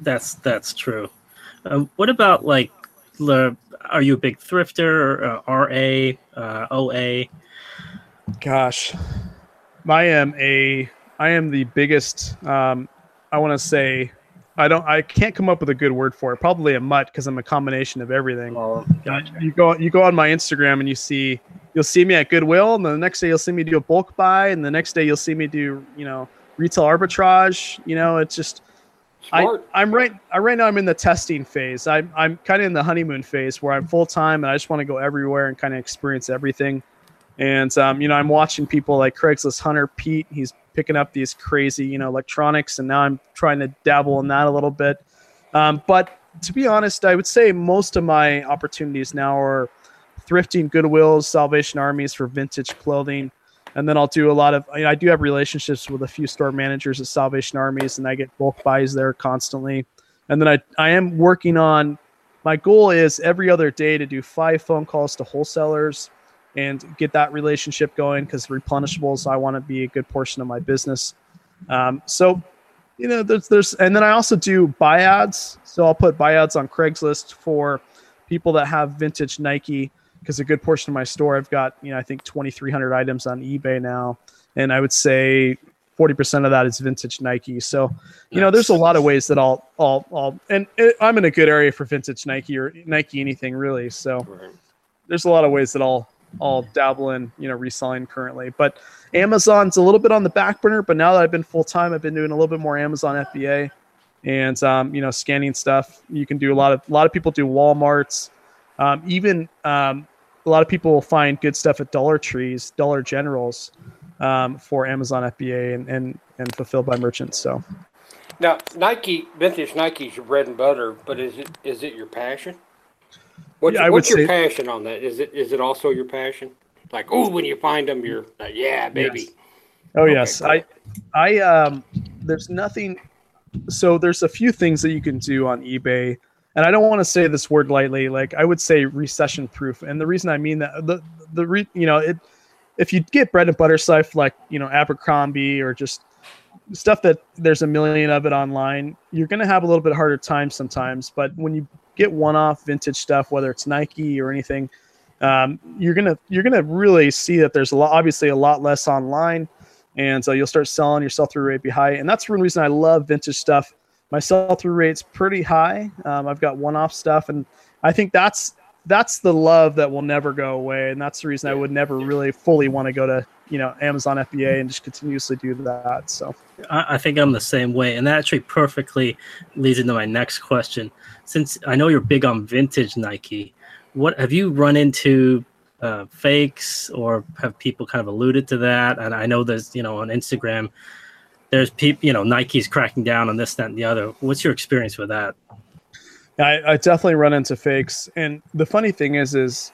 Speaker 2: that's that's true. Um, what about like, the, are you a big thrifter? Uh, RA, uh, OA?
Speaker 4: Gosh, I am a I am the biggest. Um, I want to say I don't I can't come up with a good word for it. Probably a mutt because I'm a combination of everything.
Speaker 2: Oh, gotcha.
Speaker 4: You go you go on my Instagram and you see you'll see me at Goodwill, and then the next day you'll see me do a bulk buy, and the next day you'll see me do you know retail arbitrage. You know, it's just I, I'm right. I right now I'm in the testing phase. I'm I'm kind of in the honeymoon phase where I'm full time and I just want to go everywhere and kind of experience everything. And um, you know, I'm watching people like Craigslist Hunter Pete. He's picking up these crazy you know electronics, and now I'm trying to dabble in that a little bit. Um, but to be honest, I would say most of my opportunities now are thrifting Goodwills, Salvation Armies for vintage clothing. And then I'll do a lot of, I, I do have relationships with a few store managers at Salvation Armies, and I get bulk buys there constantly. And then I, I am working on, my goal is every other day to do five phone calls to wholesalers and get that relationship going because replenishables, I want to be a good portion of my business. Um, so, you know, there's, there's, and then I also do buy ads. So I'll put buy ads on Craigslist for people that have vintage Nike because a good portion of my store I've got you know I think 2,300 items on eBay now, and I would say 40% of that is vintage Nike. So you know there's a lot of ways that I'll I'll I'll and it, I'm in a good area for vintage Nike or Nike anything really. So
Speaker 3: Right.
Speaker 4: there's a lot of ways that I'll I'll dabble in you know reselling currently, but Amazon's a little bit on the back burner. But now that I've been full time, I've been doing a little bit more Amazon FBA and um, you know scanning stuff. You can do a lot of a lot of people do WalMarts. Um, even um, a lot of people will find good stuff at Dollar Trees, Dollar Generals um, for Amazon FBA and, and and fulfilled by merchants. So
Speaker 3: Now, Nike, vintage Nike's your bread and butter, but is it is it your passion? What's,
Speaker 4: Yeah,
Speaker 3: what's your
Speaker 4: say-
Speaker 3: passion on that? Is it is it also your passion? Like, oh, when you find them, you're like, yeah, baby.
Speaker 4: Yes. Oh
Speaker 3: Okay,
Speaker 4: yes,
Speaker 3: cool.
Speaker 4: I, I um, there's nothing. So there's a few things that you can do on eBay, and I don't want to say this word lightly. Like I would say recession proof, and the reason I mean that the the re, you know it, if you get bread and butter stuff like you know Abercrombie or just stuff that there's a million of it online, you're gonna have a little bit harder time sometimes. But when you get one-off vintage stuff, whether it's Nike or anything, um, you're gonna you're gonna really see that there's a lot obviously a lot less online. And so you'll start selling your sell-through rate be high and that's one reason i love vintage stuff. My sell-through rate's pretty high. Um, i've got one-off stuff. And i think that's that's the love that will never go away. And that's the reason i would never really fully want to go to you know amazon fba and just continuously do that so
Speaker 2: I, I think I'm the same way, and that actually perfectly leads into my next question. Since I know you're big on vintage Nike, what have you run into uh, fakes, or have people kind of alluded to that? And I know there's, you know, on Instagram, there's people, you know, Nike's cracking down on this, that, and the other. What's your experience with that?
Speaker 4: I, I definitely run into fakes, and the funny thing is, is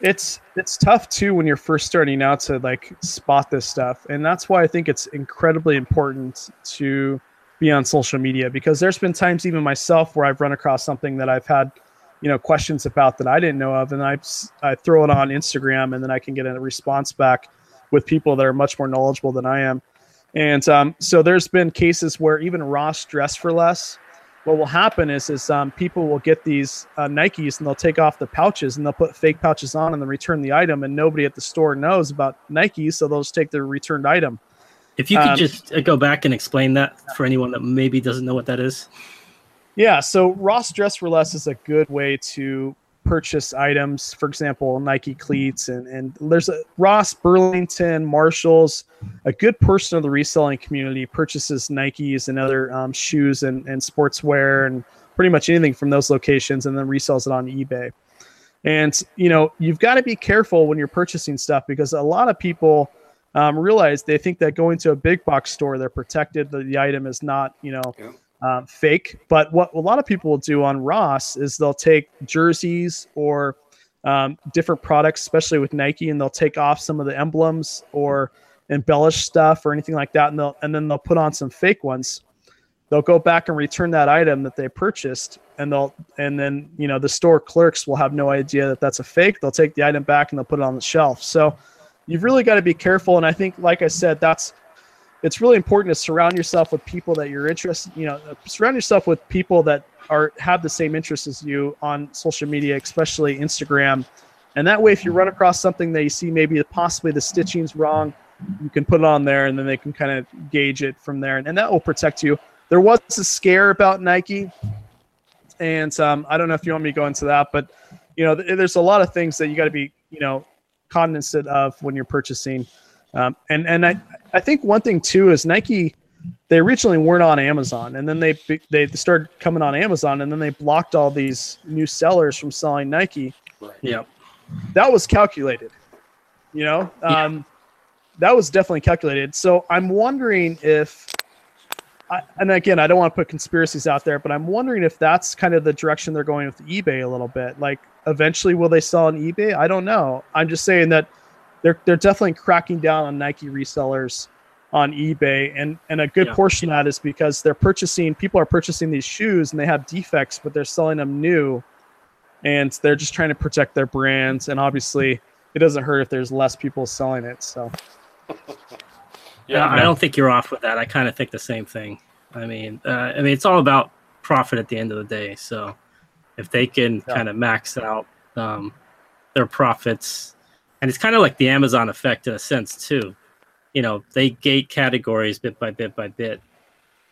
Speaker 4: it's it's tough too when you're first starting out to like spot this stuff, and that's why I think it's incredibly important to be on social media because there's been times even myself where I've run across something that I've had you know questions about that I didn't know of, and I I throw it on Instagram, and then I can get a response back with people that are much more knowledgeable than I am. And um, so there's been cases where even Ross Dress for Less, what will happen is is um, people will get these uh, Nikes and they'll take off the pouches and they'll put fake pouches on and then return the item, and nobody at the store knows about Nikes, so they'll just take their returned item.
Speaker 2: If you could
Speaker 4: Um,
Speaker 2: just uh, go back and explain that for anyone that maybe doesn't know what that is.
Speaker 4: Yeah, so Ross Dress for Less is a good way to purchase items. For example, Nike cleats and and there's a Ross, Burlington, Marshalls. A good portion of the reselling community purchases Nikes and other um, shoes and and sportswear and pretty much anything from those locations, and then resells it on eBay. And you know you've got to be careful when you're purchasing stuff because a lot of people um, realize they think that going to a big box store they're protected. The, the item is not you know
Speaker 3: Yeah.
Speaker 4: Um, fake. But what a lot of people will do on Ross is they'll take jerseys or um, different products, especially with Nike, and they'll take off some of the emblems or embellish stuff or anything like that, and they'll and then they'll put on some fake ones. They'll go back and return that item that they purchased, and they'll and then you know the store clerks will have no idea that that's a fake. They'll take the item back and they'll put it on the shelf. So you've really got to be careful. And I think, like I said, that's it's really important to surround yourself with people that you're interested. You know, surround yourself with people that are have the same interests as you on social media, especially Instagram. And that way, if you run across something that you see maybe possibly the stitching's wrong, you can put it on there, and then they can kind of gauge it from there, and, and that will protect you. There was a scare about Nike, and um, I don't know if you want me to go into that, but you know, th- there's a lot of things that you got to be, you know, cognizant of when you're purchasing. Um, and and I I think one thing too is Nike they originally weren't on Amazon, and then they they started coming on Amazon, and then they blocked all these new sellers from selling Nike.
Speaker 2: Right. Yeah,
Speaker 4: that was calculated. You know, um, yeah. that was definitely calculated. So I'm wondering if, I, and again, I don't want to put conspiracies out there, but I'm wondering if that's kind of the direction they're going with eBay a little bit. Like, eventually, will they sell on eBay? I don't know. I'm just saying that they're they're definitely cracking down on Nike resellers on eBay, and and a good yeah. portion of that is because they're purchasing. People are purchasing these shoes and they have defects, but they're selling them new, and they're just trying to protect their brands. And obviously, it doesn't hurt if there's less people selling it. So.
Speaker 2: yeah, I don't think you're off with that. I kind of think the same thing. I mean, uh, I mean, it's all about profit at the end of the day. So, if they can yeah. kind of max out um, their profits, and it's kind of like the Amazon effect in a sense too you know they gate categories bit by bit by bit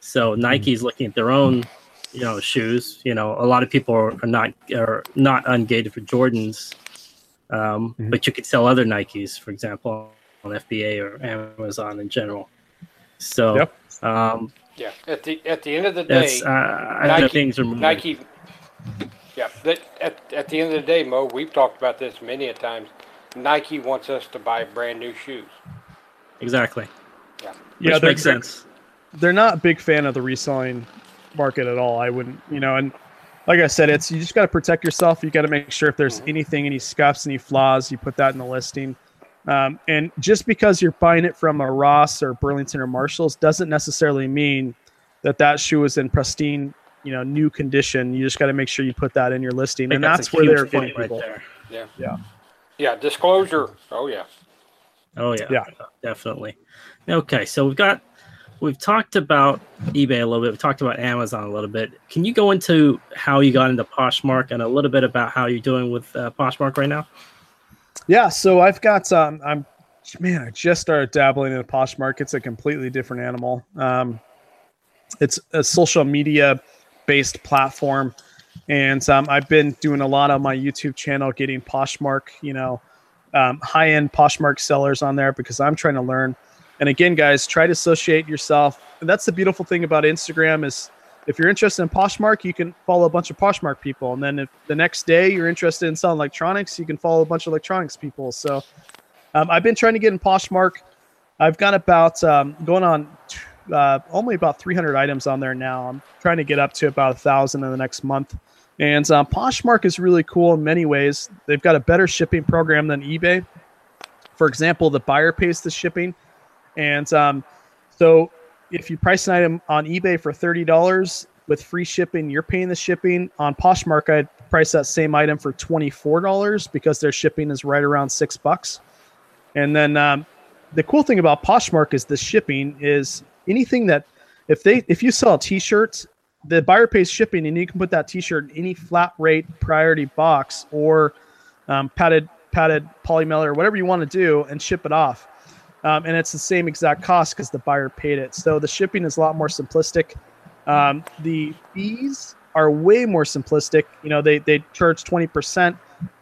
Speaker 2: so mm-hmm. nike's looking at their own you know shoes you know a lot of people are, are not are not ungated for jordans um, mm-hmm. but you could sell other nikes for example on fba or amazon in general so
Speaker 3: yep. um, yeah at the at the end of the day uh, nike, things are nike yeah at, at the end of the day mo we've talked about this many a times nike wants us to buy brand new shoes
Speaker 2: Exactly.
Speaker 4: Yeah. Which yeah, makes sense. They're not a big fan of the reselling market at all. I wouldn't, you know, and like I said, it's you just got to protect yourself. You got to make sure if there's mm-hmm. anything, any scuffs, any flaws, you put that in the listing. Um, and just because you're buying it from a Ross or Burlington or Marshalls doesn't necessarily mean that that shoe is in pristine, you know, new condition. You just got to make sure you put that in your listing, and that's, that's where they're getting right people. There.
Speaker 3: Yeah, yeah, yeah. Disclosure. Oh yeah.
Speaker 2: Oh yeah, yeah, definitely. Okay, so we've got we've talked about eBay a little bit. We've talked about Amazon a little bit. Can you go into how you got into Poshmark and a little bit about how you're doing with uh, Poshmark right now?
Speaker 4: Yeah, so I've got um, I'm man, I just started dabbling in Poshmark. It's a completely different animal. Um, it's a social media based platform, and um, I've been doing a lot on my YouTube channel, getting Poshmark, you know um, high end Poshmark sellers on there because I'm trying to learn. And again, guys, try to associate yourself. And that's the beautiful thing about Instagram is if you're interested in Poshmark, you can follow a bunch of Poshmark people. And then if the next day you're interested in selling electronics, you can follow a bunch of electronics people. So um, I've been trying to get in Poshmark. I've got about um, going on uh, only about 300 items on there now. I'm trying to get up to about a thousand in the next month. And uh, Poshmark is really cool in many ways. They've got a better shipping program than eBay. For example, the buyer pays the shipping. And um, so if you price an item on eBay for $30 with free shipping, you're paying the shipping. On Poshmark, I'd price that same item for $24 because their shipping is right around six bucks. And then um, the cool thing about Poshmark is the shipping is anything that if they if you sell a t-shirt the buyer pays shipping, and you can put that T-shirt in any flat rate priority box or um, padded padded polymail or whatever you want to do, and ship it off. Um, and it's the same exact cost because the buyer paid it. So the shipping is a lot more simplistic. Um, the fees are way more simplistic. You know, they they charge twenty percent,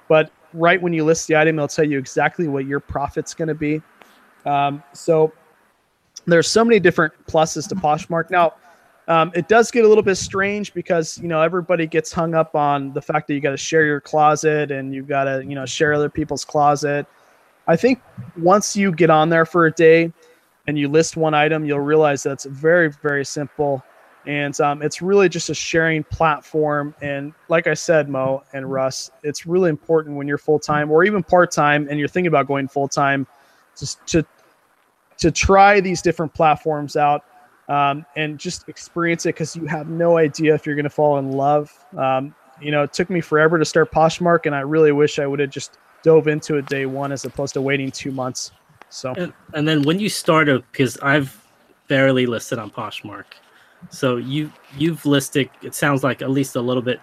Speaker 4: but right when you list the item, they'll tell you exactly what your profit's going to be. Um, so there's so many different pluses to Poshmark. Now, um, it does get a little bit strange because you know everybody gets hung up on the fact that you got to share your closet and you've got to you know share other people's closet. I think once you get on there for a day and you list one item, you'll realize that's very very simple, and um, it's really just a sharing platform. And like I said, Mo and Russ, it's really important when you're full time or even part time and you're thinking about going full time, just to to try these different platforms out um, and just experience it because you have no idea if you're going to fall in love. Um, you know, it took me forever to start Poshmark, and I really wish I would have just dove into it day one as opposed to waiting two months. So
Speaker 2: And, and then when you started, because I've barely listed on Poshmark, so you you've listed. It sounds like at least a little bit.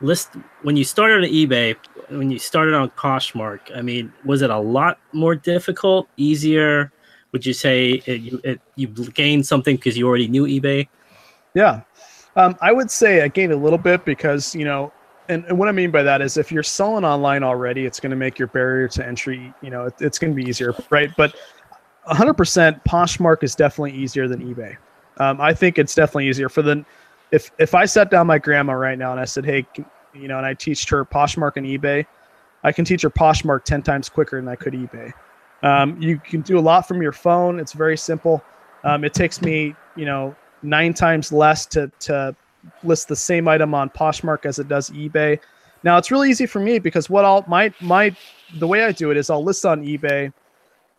Speaker 2: List when you started on eBay, when you started on Poshmark. I mean, was it a lot more difficult, easier? Would you say it, you it, you gained something because you already knew eBay?
Speaker 4: Yeah. Um, I would say I gained a little bit because, you know, and, and what I mean by that is if you're selling online already, it's going to make your barrier to entry, you know, it, it's going to be easier, right? But 100% Poshmark is definitely easier than eBay. Um, I think it's definitely easier for the, if, if I sat down my grandma right now and I said, hey, you know, and I teach her Poshmark and eBay, I can teach her Poshmark 10 times quicker than I could eBay. Um, you can do a lot from your phone. It's very simple. Um, it takes me, you know, nine times less to to list the same item on Poshmark as it does eBay. Now it's really easy for me because what I'll my my the way I do it is I'll list on eBay,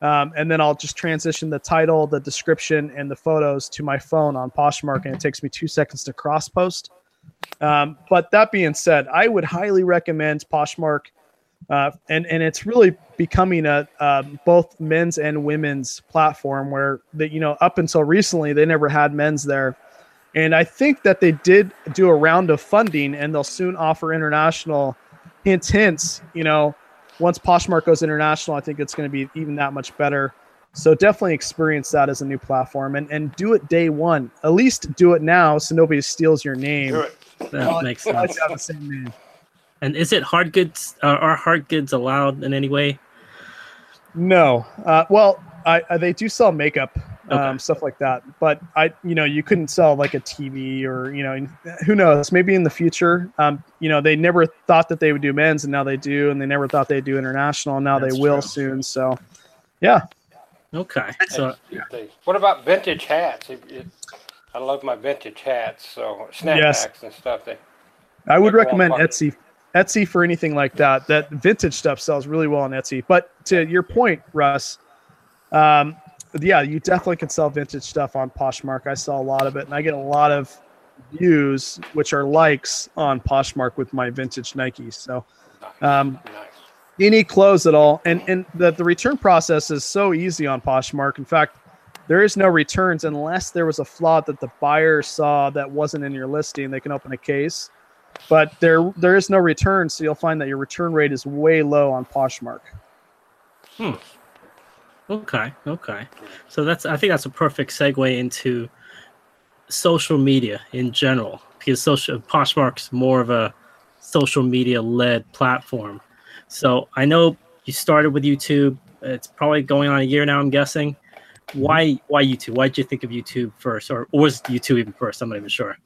Speaker 4: um, and then I'll just transition the title, the description, and the photos to my phone on Poshmark, and it takes me two seconds to cross post. Um, but that being said, I would highly recommend Poshmark, uh, and and it's really becoming a um, both men's and women's platform where that you know up until recently they never had men's there, and I think that they did do a round of funding, and they'll soon offer international. Hints, hints. You know, once Poshmark goes international, I think it's going to be even that much better. So definitely experience that as a new platform and, and do it day one. At least do it now so nobody steals your name.
Speaker 3: Do it.
Speaker 2: That makes sense.
Speaker 4: have the same name.
Speaker 2: And is it hard goods? Uh, are hard goods allowed in any way?
Speaker 4: No. Uh, well, I, I, they do sell makeup, um,
Speaker 2: Okay.
Speaker 4: stuff like that. But I, you know, you couldn't sell like a TV or you know, who knows? Maybe in the future. Um, you know, they never thought that they would do men's, and now they do, and they never thought they'd do international, and now
Speaker 2: That's
Speaker 4: they will
Speaker 2: true.
Speaker 4: soon. So, yeah.
Speaker 2: Okay, so
Speaker 3: What about vintage hats? If- if- I love my vintage hats, so snapbacks
Speaker 4: Yes.
Speaker 3: and stuff. They,
Speaker 4: I would recommend Etsy. Etsy for anything like that. That vintage stuff sells really well on Etsy. But to your point, Russ, um, yeah, you definitely can sell vintage stuff on Poshmark. I sell a lot of it, and I get a lot of views, which are likes on Poshmark with my vintage Nikes. So um, any clothes at all, and and the the return process is so easy on Poshmark. In fact, there is no returns unless there was a flaw that the buyer saw that wasn't in your listing. They can open a case, but there there is no return, so you'll find that your return rate is way low on Poshmark. Hmm.
Speaker 2: Okay, okay. So that's I think that's a perfect segue into social media in general because social Poshmark's more of a social media led platform. So I know you started with YouTube. It's probably going on a year now. I'm guessing. Why why YouTube? Why did you think of YouTube first, or, or was YouTube even first? I'm not even sure.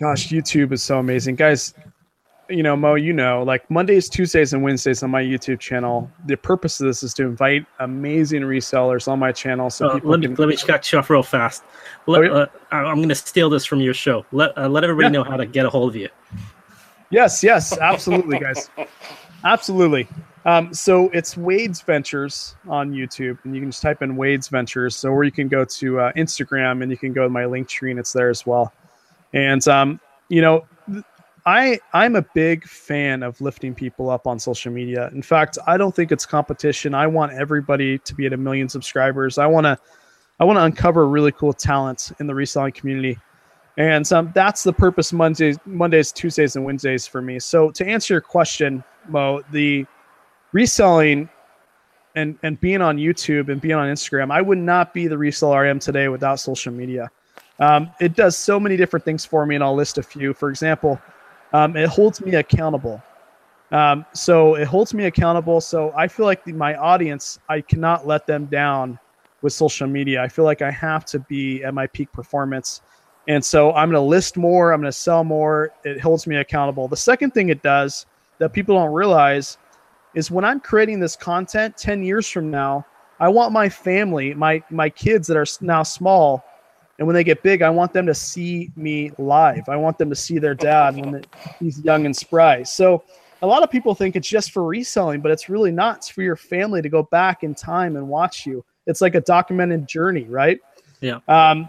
Speaker 4: Gosh, YouTube is so amazing, guys. You know, Mo, you know, like Mondays, Tuesdays, and Wednesdays on my YouTube channel. The purpose of this is to invite amazing resellers on my channel so
Speaker 2: Uh, let me
Speaker 4: can.
Speaker 2: let me cut you off real fast. Let,
Speaker 4: Oh, yeah.
Speaker 2: uh, I'm going to steal this from your show. Let uh, let everybody
Speaker 4: Yeah.
Speaker 2: know how to get a hold of you.
Speaker 4: Yes, yes, absolutely, guys. Absolutely. Um, so it's Wade's Ventures on YouTube, and you can just type in Wade's Ventures. So, or you can go to uh, Instagram and you can go to my link tree, and it's there as well. And um, you know, I I'm a big fan of lifting people up on social media. In fact, I don't think it's competition. I want everybody to be at a million subscribers. I want to I want to uncover really cool talent in the reselling community. And um, that's the purpose Mondays, Mondays, Tuesdays, and Wednesdays for me. So to answer your question, Mo, the reselling and and being on YouTube and being on Instagram, I would not be the reseller I am today without social media. Um, it does so many different things for me, and I'll list a few. For example, um, it holds me accountable. Um, so it holds me accountable. So I feel like the, my audience, I cannot let them down with social media. I feel like I have to be at my peak performance. And so I'm going to list more, I'm going to sell more. It holds me accountable. The second thing it does that people don't realize is when I'm creating this content 10 years from now, I want my family, my my kids that are now small, and when they get big, I want them to see me live. I want them to see their dad when he's young and spry. So a lot of people think it's just for reselling, but it's really not. It's for your family to go back in time and watch you. It's like a documented journey, right?
Speaker 2: Yeah.
Speaker 4: Um,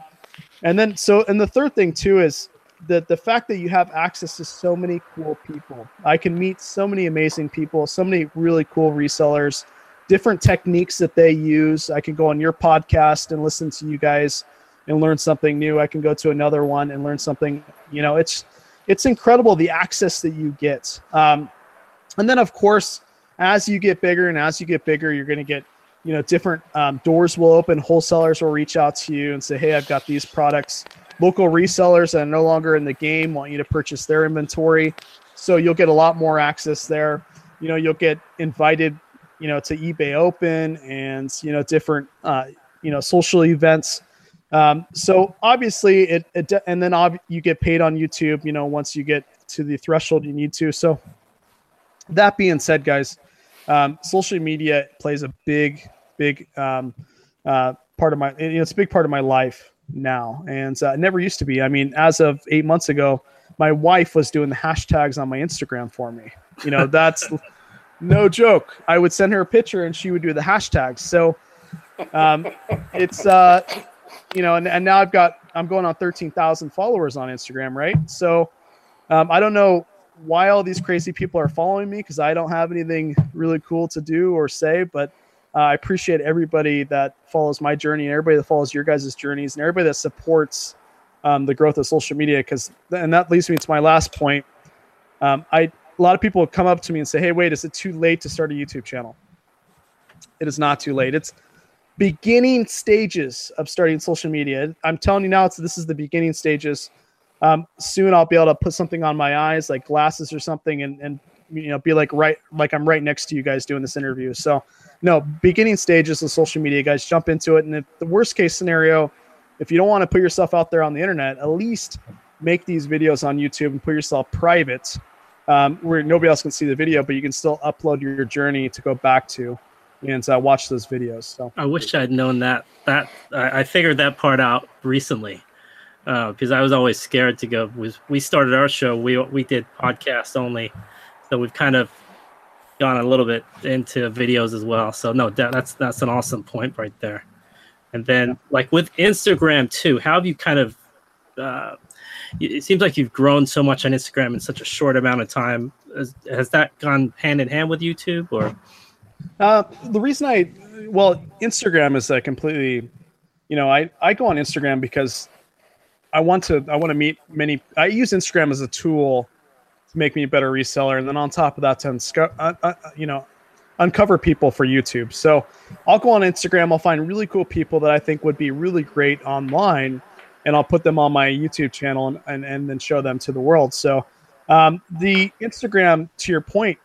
Speaker 4: and then so and the third thing too is that the fact that you have access to so many cool people. I can meet so many amazing people, so many really cool resellers. different techniques that they use. I can go on your podcast and listen to you guys and learn something new. I can go to another one and learn something. You know, it's it's incredible the access that you get. Um, and then of course, as you get bigger and as you get bigger, you're going to get you know different um, doors will open. Wholesalers will reach out to you and say, "Hey, I've got these products." Local resellers that are no longer in the game want you to purchase their inventory, so you'll get a lot more access there. You know, you'll get invited, you know, to eBay Open and you know different uh, you know social events um, so obviously it, it and then ob- you get paid on YouTube, you know, once you get to the threshold you need to. So that being said, guys, um, social media plays a big, big um, uh, part of my, you know, it's a big part of my life now. And uh, it never used to be. I mean, as of eight months ago, my wife was doing the hashtags on my Instagram for me. You know, that's no joke. I would send her a picture and she would do the hashtags. So um, it's, uh, you know, and, and now I've got I'm going on 13,000 followers on Instagram, right? So um, I don't know why all these crazy people are following me because I don't have anything really cool to do or say, but uh, I appreciate everybody that follows my journey and everybody that follows your guys' journeys and everybody that supports um, the growth of social media. Because and that leads me to my last point. Um, I a lot of people come up to me and say, "Hey, wait, is it too late to start a YouTube channel?" It is not too late. It's beginning stages of starting social media. I'm telling you now, it's this is the beginning stages. Um, soon I'll be able to put something on my eyes, like glasses or something, and and you know be like right like I'm right next to you guys doing this interview. So no, beginning stages of social media, guys, jump into it. And the worst case scenario, if you don't want to put yourself out there on the internet, at least make these videos on YouTube and put yourself private, um, where nobody else can see the video, but you can still upload your journey to go back to and uh, watch those videos. So
Speaker 2: I wish I'd known that. That I, I figured that part out recently because uh, I was always scared to go. We, we started our show. We we did podcasts only, so we've kind of gone a little bit into videos as well. So no, that, that's that's an awesome point right there. And then like with Instagram too, how have you kind of? Uh, it seems like you've grown so much on Instagram in such a short amount of time. Has, has that gone hand in hand with YouTube or?
Speaker 4: Uh, the reason I, well, Instagram is a completely, you know, I, I go on Instagram because I want to, I want to meet many, I use Instagram as a tool to make me a better reseller. And then on top of that, to, unsco- uh, uh, you know, uncover people for YouTube. So I'll go on Instagram. I'll find really cool people that I think would be really great online and I'll put them on my YouTube channel and, and, and then show them to the world. So um, the Instagram, to your point,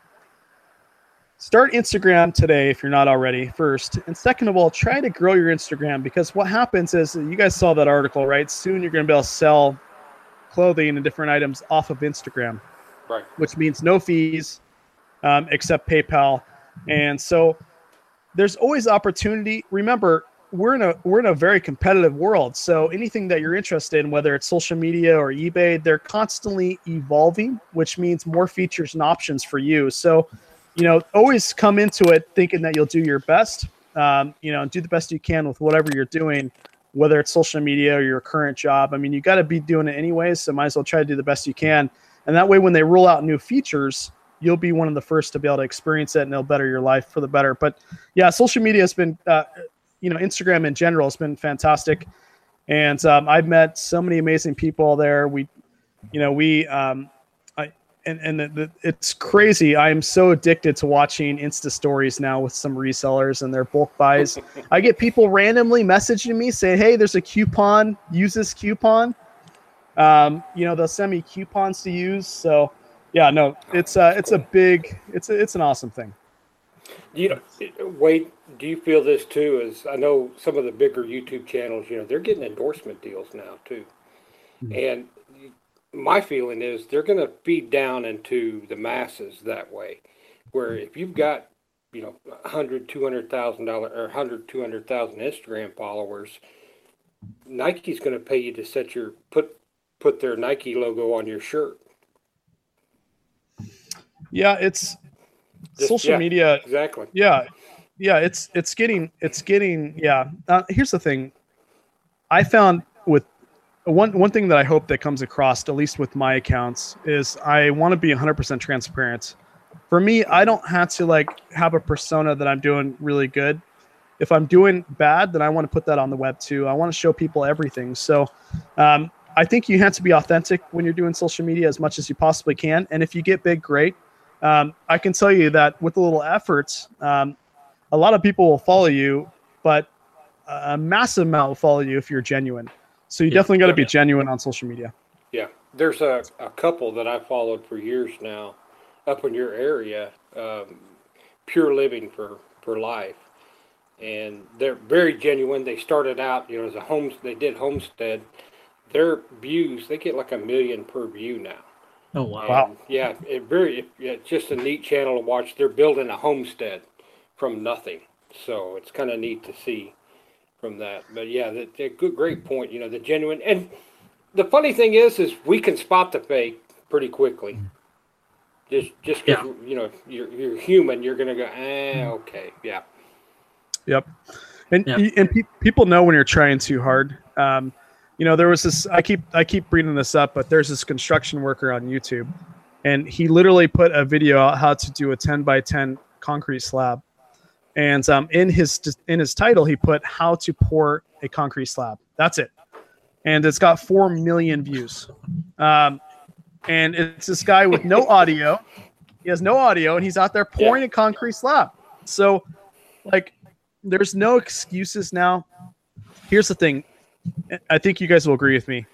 Speaker 4: start Instagram today if you're not already, first. And second of all, try to grow your Instagram because what happens is you guys saw that article, right? Soon you're going to be able to sell clothing and different items off of Instagram,
Speaker 3: right?
Speaker 4: Which means no fees um, except PayPal. And so there's always opportunity. Remember, we're in a we're in a very competitive world. So anything that you're interested in, whether it's social media or eBay, they're constantly evolving, which means more features and options for you. So you know, always come into it thinking that you'll do your best. Um, you know, do the best you can with whatever you're doing, whether it's social media or your current job. I mean, you got to be doing it anyways, so might as well try to do the best you can. And that way, when they roll out new features, you'll be one of the first to be able to experience it, and it'll better your life for the better. But yeah, social media has been, uh, you know, Instagram in general has been fantastic, and um, I've met so many amazing people there. We, you know, we um, and and the, the, it's crazy. I am so addicted to watching Insta stories now with some resellers and their bulk buys. I get people randomly messaging me saying, "Hey, there's a coupon. Use this coupon." Um, you know, they'll send me coupons to use. So, yeah, no, it's uh, it's a big, it's a, it's an awesome thing.
Speaker 3: You know, wait. Do you feel this too? As I know some of the bigger YouTube channels, you know, they're getting endorsement deals now too, mm-hmm. and my feeling is they're going to feed down into the masses that way. Where if you've got, you know, a hundred, two hundred thousand dollar or hundred, two hundred thousand Instagram followers, Nike's going to pay you to set your put put their Nike logo on your shirt.
Speaker 4: Yeah, it's Just, social yeah, media.
Speaker 3: Exactly.
Speaker 4: Yeah, yeah. It's it's getting it's getting yeah. Uh, here's the thing. I found one one thing that I hope that comes across, at least with my accounts, is I want to be 100% transparent. for me, I don't have to like have a persona that I'm doing really good. If I'm doing bad, then I want to put that on the web too. I want to show people everything. So um, I think you have to be authentic when you're doing social media as much as you possibly can. And if you get big, great. Um, I can tell you that with a little effort, um, a lot of people will follow you, but a massive amount will follow you if you're genuine. So you
Speaker 2: Yeah.
Speaker 4: definitely got to be genuine on social media.
Speaker 3: Yeah, there's a, a couple that I followed for years now, up in your area, um, Pure Living for for Life, and they're very genuine. They started out, you know, as a home. They did homestead. Their views, they get like a million per view now.
Speaker 2: Oh wow.
Speaker 4: Wow.
Speaker 3: Yeah, it very it, yeah, it's just a neat channel to watch. They're building a homestead from nothing, so it's kind of neat to see from that. But yeah, that that good great point. You know, the genuine and the funny thing is, is we can spot the fake pretty quickly. Just just 'cause, you know you're you're human, you're gonna go, eh, okay, yeah,
Speaker 4: Yep. And
Speaker 2: Yeah.
Speaker 4: and pe- people know when you're trying too hard. Um, you know, there was this. I keep I keep bringing this up, but there's this construction worker on YouTube, and he literally put a video out how to do a 10 by 10 concrete slab, and um, in his in his title he put how to pour a concrete slab. That's it, and it's got four million views. Um, and it's this guy with no audio. He has no audio, and he's out there pouring a concrete slab. So, like, there's no excuses now. Here's the thing. I think you guys will agree with me.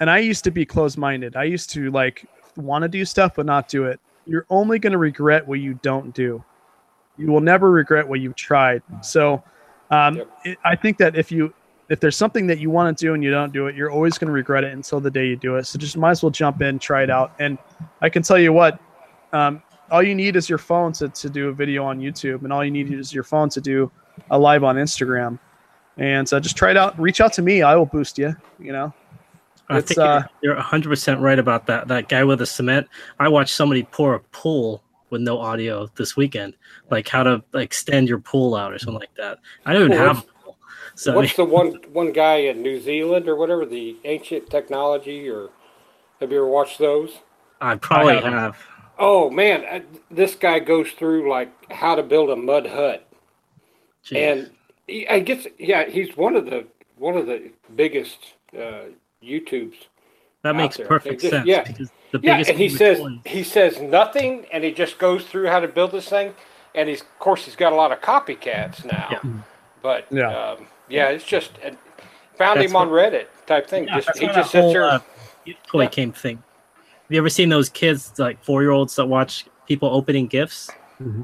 Speaker 4: And I used to be closed-minded. I used to like want to do stuff but not do it. You're only going to regret what you don't do. You will never regret what you've tried. So, um,
Speaker 3: Yep.
Speaker 4: it, I think that if you if there's something that you want to do and you don't do it, you're always going to regret it until the day you do it. So just might as well jump in, try it out. And I can tell you what, um, all you need is your phone to, to do a video on YouTube, and all you need is your phone to do a live on Instagram. And so just try it out. Reach out to me. I will boost you. You know.
Speaker 2: I
Speaker 4: It's,
Speaker 2: think
Speaker 4: uh,
Speaker 2: you're, you're 100% right about that. That guy with the cement. I watched somebody pour a pool with no audio this weekend, like how to like extend your pool out or something like that. I don't even
Speaker 3: Well,
Speaker 2: have a pool. So I
Speaker 3: What's
Speaker 2: mean,
Speaker 3: the one one guy in New Zealand or whatever the ancient technology or have you ever watched those?
Speaker 2: I probably
Speaker 4: haven't.
Speaker 2: have.
Speaker 3: Oh man, uh, this guy goes through like how to build a mud hut,
Speaker 2: Jeez.
Speaker 3: and he, I guess yeah, he's one of the one of the biggest uh, YouTubes.
Speaker 2: that makes perfect
Speaker 3: just-
Speaker 2: sense
Speaker 3: yeah.
Speaker 2: because the
Speaker 3: Yeah,
Speaker 2: biggest
Speaker 3: and he says
Speaker 2: toys-
Speaker 3: he says nothing, and he just goes through how to build this thing, and he's of course he's got a lot of copycats now,
Speaker 2: Yeah.
Speaker 3: but
Speaker 4: Yeah.
Speaker 3: um, yeah, it's just and found
Speaker 2: That's
Speaker 3: him on Reddit type thing.
Speaker 2: Yeah,
Speaker 3: just
Speaker 2: that's
Speaker 3: he just sits
Speaker 2: whole,
Speaker 3: there.
Speaker 2: uh, toy
Speaker 3: Yeah.
Speaker 2: came thing. Have you ever seen those kids, like four year olds, that watch people opening gifts?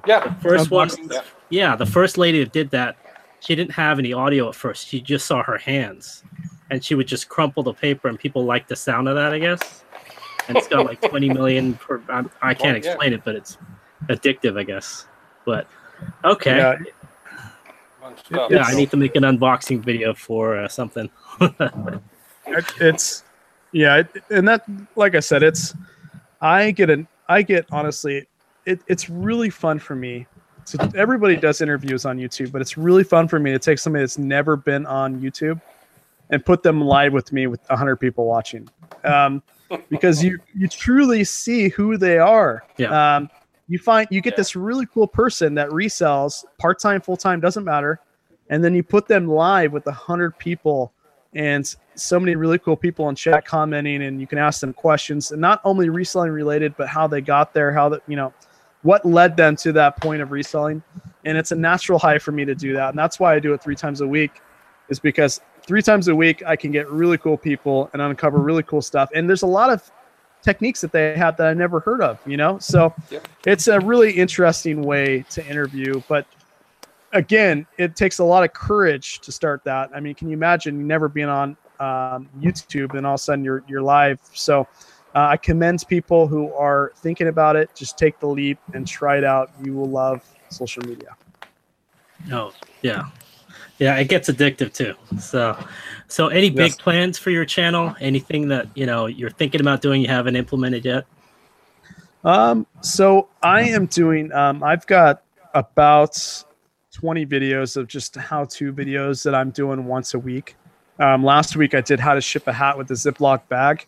Speaker 3: yeah,
Speaker 2: First one,
Speaker 3: Yeah.
Speaker 2: yeah, the first lady that did that, she didn't have any audio at first. She just saw her hands, and she would just crumple the paper, and people liked the sound of that, I guess. And it's got like 20 million. Per, I, I can't
Speaker 3: Oh, yeah.
Speaker 2: explain it, but it's addictive, I guess. But okay,
Speaker 4: Yeah,
Speaker 2: yeah.
Speaker 4: It's-
Speaker 2: I need to make an unboxing video for uh, something.
Speaker 4: it, it's yeah, it, and that like I said, it's I get an I get honestly, it, it's really fun for me. To, everybody does interviews on YouTube, but it's really fun for me to take somebody that's never been on YouTube and put them live with me with 100 people watching um, because you you truly see who they are.
Speaker 2: Yeah.
Speaker 4: um, you find you get
Speaker 3: Yeah.
Speaker 4: this really cool person that resells part-time full-time doesn't matter. And then you put them live with a 100 people and so many really cool people in chat commenting and you can ask them questions. And not only reselling related but how they got there how that you know what led them to that point of reselling. And it's a natural high for me to do that. And that's why i do it three times a week is because three times a week i can get really cool people and uncover really cool stuff. And there's a lot of techniques that they have that i never heard of you know? So
Speaker 3: Yep.
Speaker 4: it's a really interesting way to interview but again it takes a lot of courage to start that. I mean can you imagine never being on um, youtube and all of a sudden you're, you're live? So uh, i commend people who are thinking about it. Just take the leap and try it out. You will love social media.
Speaker 2: Oh, yeah. Yeah, it gets addictive too. So so any big
Speaker 4: Yes.
Speaker 2: plans for your channel? Anything that, you know, you're thinking about doing you haven't implemented yet?
Speaker 4: Um, so I am doing. Um, I've got about twenty videos of just how-to videos that I'm doing once a week. Um, last week I did how to ship a hat with a Ziploc bag.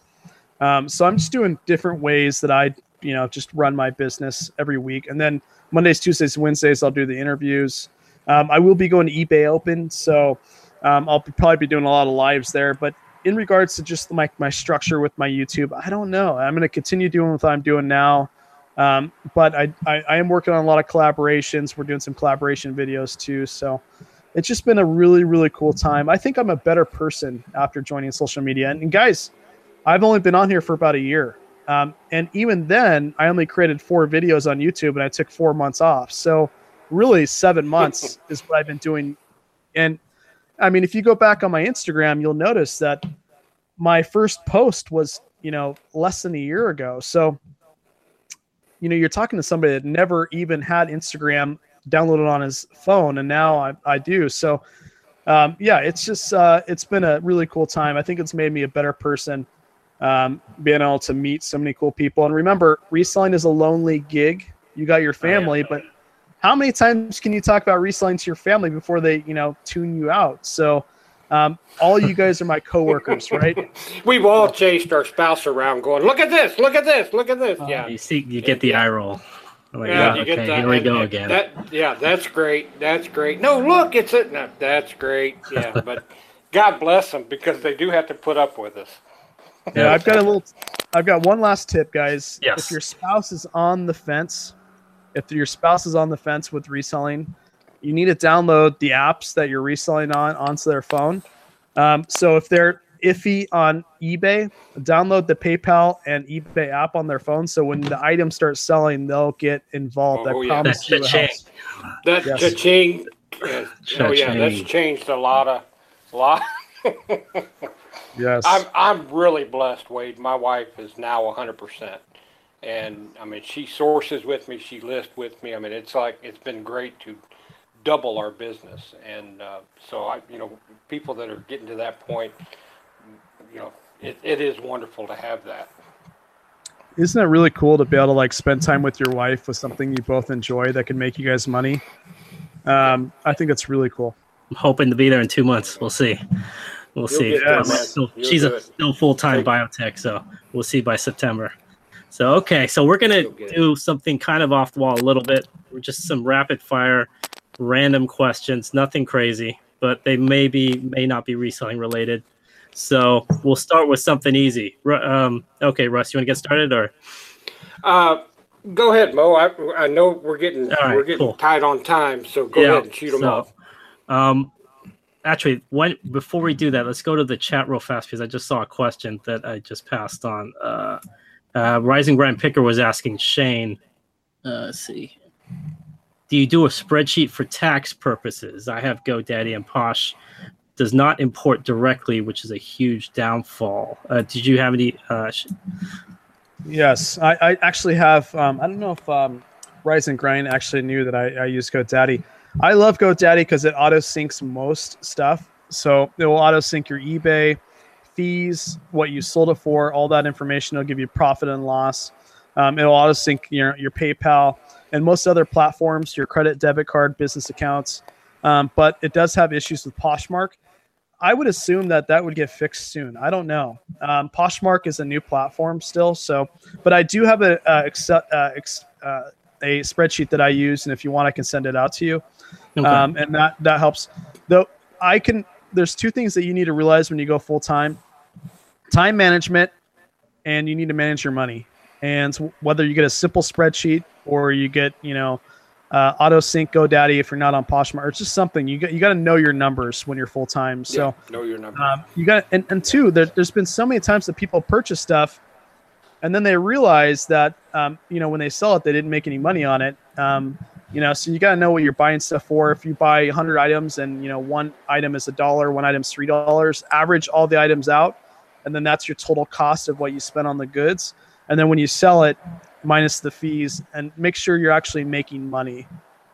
Speaker 4: Um, so I'm just doing different ways that I, you know, just run my business every week. And then Mondays, Tuesdays, Wednesdays, I'll do the interviews. Um, I will be going to eBay Open, so um, I'll probably be doing a lot of lives there. But in regards to just my, my structure with my YouTube, I don't know. I'm going to continue doing what I'm doing now. Um, but I, I, I, am working on a lot of collaborations. We're doing some collaboration videos too. So it's just been a really, really cool time. I think I'm a better person after joining social media. And, guys, I've only been on here for about a year. Um, and even then, I only created four videos on YouTube and I took four months off. So really, seven months is what I've been doing. And I mean, if you go back on my Instagram, you'll notice that my first post was, you know, less than a year ago. So, you know, you're talking to somebody that never even had Instagram downloaded on his phone, and now I, I do. So, um, yeah, it's just uh, it's been a really cool time. I think it's made me a better person, um, being able to meet so many cool people. And remember, reselling is a lonely gig. You got your family, but how many times can you talk about reselling to your family before they, you know, tune you out? So, um, all you guys are my coworkers, right?
Speaker 3: We've all chased our spouse around, going, "Look at this! Look at this! Look at this!"
Speaker 2: Uh,
Speaker 3: yeah,
Speaker 2: you see, you get the eye roll.
Speaker 3: Like, yeah, you okay, get that.
Speaker 2: Here we go again.
Speaker 3: That, yeah, that's great. That's great. No, look, it's it. No, that's great. Yeah, but God bless them because they do have to put up with us.
Speaker 4: Yeah, I've got a little. I've got one last tip, guys.
Speaker 2: Yes.
Speaker 4: If your spouse is on the fence, if your spouse is on the fence with reselling, you need to download the apps that you're reselling on onto their phone. Um, so if they're iffy on eBay, download the PayPal and eBay app on their phone. So when the items start selling, they'll get involved.
Speaker 3: Oh,
Speaker 4: I
Speaker 3: yeah.
Speaker 4: promise
Speaker 2: That's
Speaker 4: you.
Speaker 2: cha-ching.
Speaker 3: That
Speaker 4: Yes.
Speaker 3: cha-ching. uh, Oh yeah, that's changed a lot of a lot.
Speaker 4: Yes.
Speaker 3: I'm I'm really blessed, Wade. My wife is now 100%. And I mean, she sources with me, she lists with me. I mean, it's like it's been great to double our business. And uh, so I, you know, people that are getting to that point, you know, it, it is wonderful to have that.
Speaker 4: Isn't it really cool to be able to like spend time with your wife with something you both enjoy that can make you guys money? Um, I think it's really cool.
Speaker 2: I'm hoping to be there in two months. We'll see. We'll
Speaker 3: You'll
Speaker 2: see.
Speaker 3: get there, man.
Speaker 2: still- she's a still full time biotech, so we'll see by September. So okay, so we're gonna
Speaker 3: You'll get it.
Speaker 2: do something kind of off the wall a little bit. We're just some rapid fire, random questions. Nothing crazy, but they may be may not be reselling related. So we'll start with something easy. Um, okay, Russ, you want to get started or?
Speaker 3: Uh, go ahead, Mo. I, I know we're getting
Speaker 2: right,
Speaker 3: we're getting
Speaker 2: cool.
Speaker 3: tight on time, so go ahead and shoot them
Speaker 2: so,
Speaker 3: off.
Speaker 2: Um, actually, when before we do that, let's go to the chat real fast because I just saw a question that I just passed on. Uh, uh, Rising Grind Picker was asking Shane. Uh, let's see. Do you do a spreadsheet for tax purposes? I have GoDaddy and Posh does not import directly, which is a huge downfall. Uh, did you have any? Uh,
Speaker 4: Yes, I, I actually have. Um, I don't know if um, Rise Grind actually knew that I, I use GoDaddy. I love GoDaddy because it auto syncs most stuff. So it will auto sync your eBay fees, what you sold it for, all that information. It'll give you profit and loss. Um, it'll auto sync your your PayPal and most other platforms, your credit, debit card, business accounts. Um, but it does have issues with Poshmark. I would assume that that would get fixed soon. I don't know. Um, Poshmark is a new platform still, so but I do have a uh, Excel, uh, ex, uh, a spreadsheet that I use, and if you want, I can send it out to you.
Speaker 2: Okay.
Speaker 4: Um, and that that helps. Though I can, there's two things that you need to realize when you go full time: time management, and you need to manage your money. And whether you get a simple spreadsheet or you get, you know, uh, auto sync GoDaddy if you're not on Poshmark, or it's just something you got. You got to know your numbers when you're full time. So.
Speaker 3: yeah, know your number.
Speaker 4: Um, you got and, and two, there, there's been so many times that people purchase stuff and then they realize that um, you know when they sell it they didn't make any money on it um, you know so you got to know what you're buying stuff for if you buy 100 items and you know one item is a dollar one item's three dollars average all the items out and then that's your total cost of what you spent on the goods and then when you sell it minus the fees and make sure you're actually making money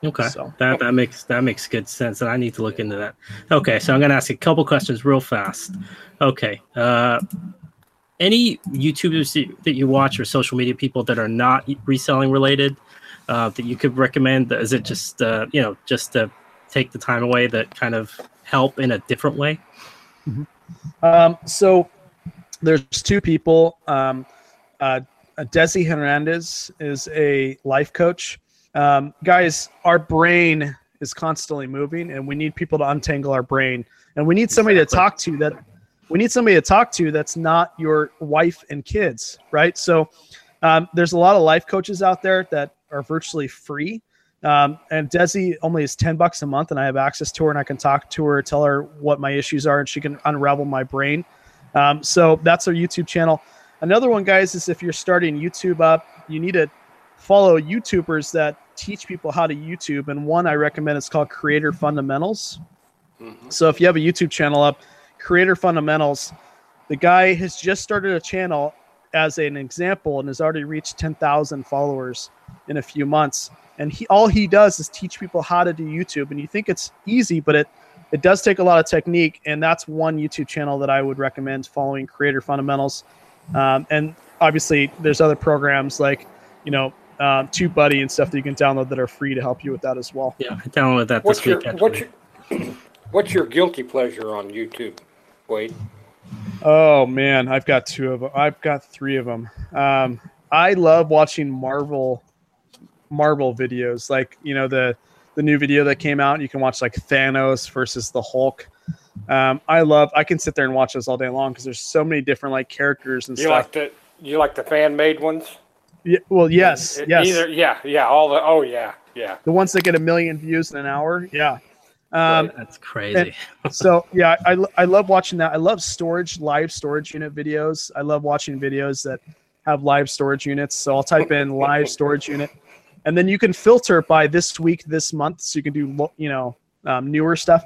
Speaker 2: Okay,
Speaker 4: So-
Speaker 2: that that makes that makes good sense, and I need to look into that. Okay, so I'm gonna ask a couple questions real fast. Okay, uh, any YouTubers that- you watch or social media people that are not reselling related uh, that you could recommend? Is it just uh, you know just to take the time away that kind of help in a different way?
Speaker 4: Um, so there's two people. Um, uh, Desi Hernandez is a life coach. Um, guys, our brain is constantly moving, and we need people to untangle our brain. And we need somebody to talk to that. We need somebody to talk to that's not your wife and kids, right? So um, there's a lot of life coaches out there that are virtually free. Um, and Desi only is 10 bucks a month, and I have access to her, and I can talk to her, tell her what my issues are, and she can unravel my brain. Um, so that's our YouTube channel. Another one, guys, is if you're starting YouTube up, you need to follow YouTubers that teach people how to YouTube. And one I recommend is called Creator Fundamentals. Mm-hmm. So if you have a YouTube channel up, Creator Fundamentals, the guy has just started a channel as an example and has already reached 10,000 followers in a few months. And he all he does is teach people how to do YouTube. And you think it's easy, but it it does take a lot of technique. And that's one YouTube channel that I would recommend following Creator Fundamentals. Um, and obviously, there's other programs like you know um, TubeBuddy and stuff that you can download that are free to help you with that as well.
Speaker 2: Yeah, I downloaded that
Speaker 3: what's
Speaker 2: this
Speaker 3: your,
Speaker 2: week.
Speaker 3: What's your, what's your guilty pleasure on YouTube, Wade?
Speaker 4: Oh man, I've got two of them. I've got three of them. Um, I love watching Marvel Marvel videos, like you know the the new video that came out. You can watch like Thanos versus the Hulk. Um, I love. I can sit there and watch this all day long because there's so many different like characters and
Speaker 3: you
Speaker 4: stuff.
Speaker 3: like the you like the fan made ones?
Speaker 4: Yeah, well, yes,
Speaker 3: It-
Speaker 4: yes.
Speaker 3: Either yeah, yeah, all the oh yeah, yeah.
Speaker 4: The ones that get a million views in an hour. Yeah. Um,
Speaker 2: That's crazy.
Speaker 4: so yeah, I, I love watching that. I love storage, live storage unit videos. I love watching videos that have live storage units. So I'll type in live storage unit, and then you can filter by this week, this month, so you can do you know um, newer stuff.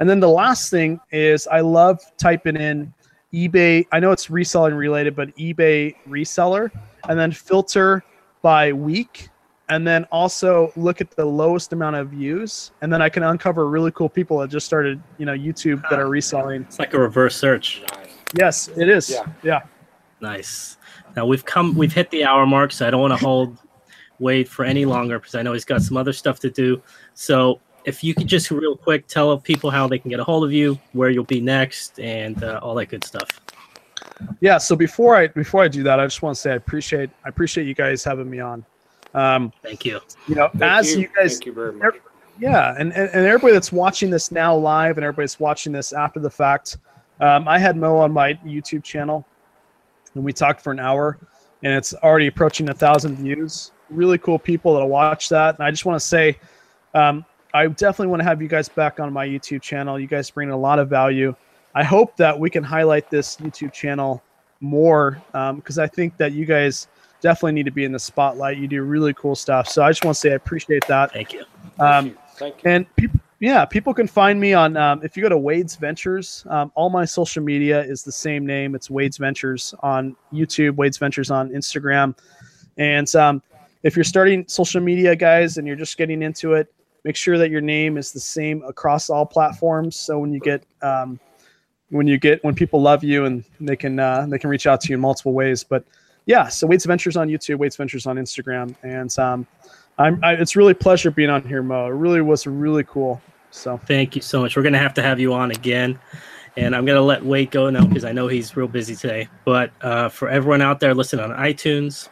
Speaker 4: And then the last thing is I love typing in eBay. I know it's reselling related, but eBay reseller, and then filter by week and then also look at the lowest amount of views and then i can uncover really cool people that just started you know youtube that are reselling
Speaker 2: It's like a reverse search.
Speaker 4: Yes it is
Speaker 3: Yeah.
Speaker 4: yeah
Speaker 2: Nice. Now we've come, we've hit the hour mark, so I don't want to hold Wade for any longer because I know he's got some other stuff to do. So if you could just real quick tell people how they can get a hold of you, where you'll be next, and uh, all that good stuff.
Speaker 4: yeah so before i before i do that i just want to say i appreciate i appreciate you guys having me on um
Speaker 2: Thank you.
Speaker 4: you know
Speaker 3: Thank
Speaker 4: as
Speaker 3: you.
Speaker 4: you, guys
Speaker 3: thank you very much.
Speaker 4: yeah and, and and everybody that's watching this now live and everybody's watching this after the fact um, i had mo on my youtube channel and we talked for an hour and it's already approaching a thousand views really cool people that'll watch that and i just want to say um, i definitely want to have you guys back on my youtube channel you guys bring a lot of value i hope that we can highlight this youtube channel more because i think that you guys definitely need to be in the spotlight you do really cool stuff so i just want to say i appreciate that
Speaker 2: Thank you.
Speaker 4: um,
Speaker 3: Thank you.
Speaker 4: and people, yeah, people can find me on. Um, if you go to Wade's Ventures, um, all my social media is the same name. It's Wade's Ventures on YouTube, Wade's Ventures on Instagram. And um, if you're starting social media, guys, and you're just getting into it, make sure that your name is the same across all platforms. So when you get um, when you get when people love you and they can uh, they can reach out to you in multiple ways. But yeah, so Wade's Ventures on YouTube, Wade's Ventures on Instagram, and um, I'm I, it's really pleasure being on here, Mo. It really was really cool. So
Speaker 2: Thank you so much. We're gonna have to have you on again, and I'm gonna let Wade go now because I know he's real busy today. But uh, for everyone out there listening on iTunes,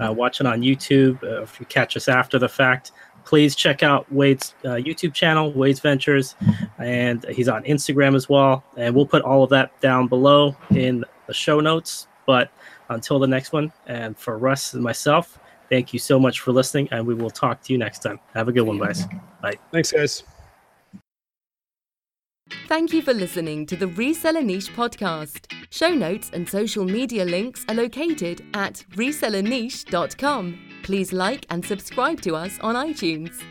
Speaker 2: uh, watching on YouTube, uh, if you catch us after the fact, please check out Wade's uh, YouTube channel, Wade's Ventures, and he's on Instagram as well. And we'll put all of that down below in the show notes. But until the next one, and for Russ and myself, thank you so much for listening, and we will talk to you next time. Have a good one, guys. Bye.
Speaker 4: Thanks, guys.
Speaker 1: Thank you for listening to the Reseller Niche podcast. Show notes and social media links are located at resellerniche.com. Please like and subscribe to us on iTunes.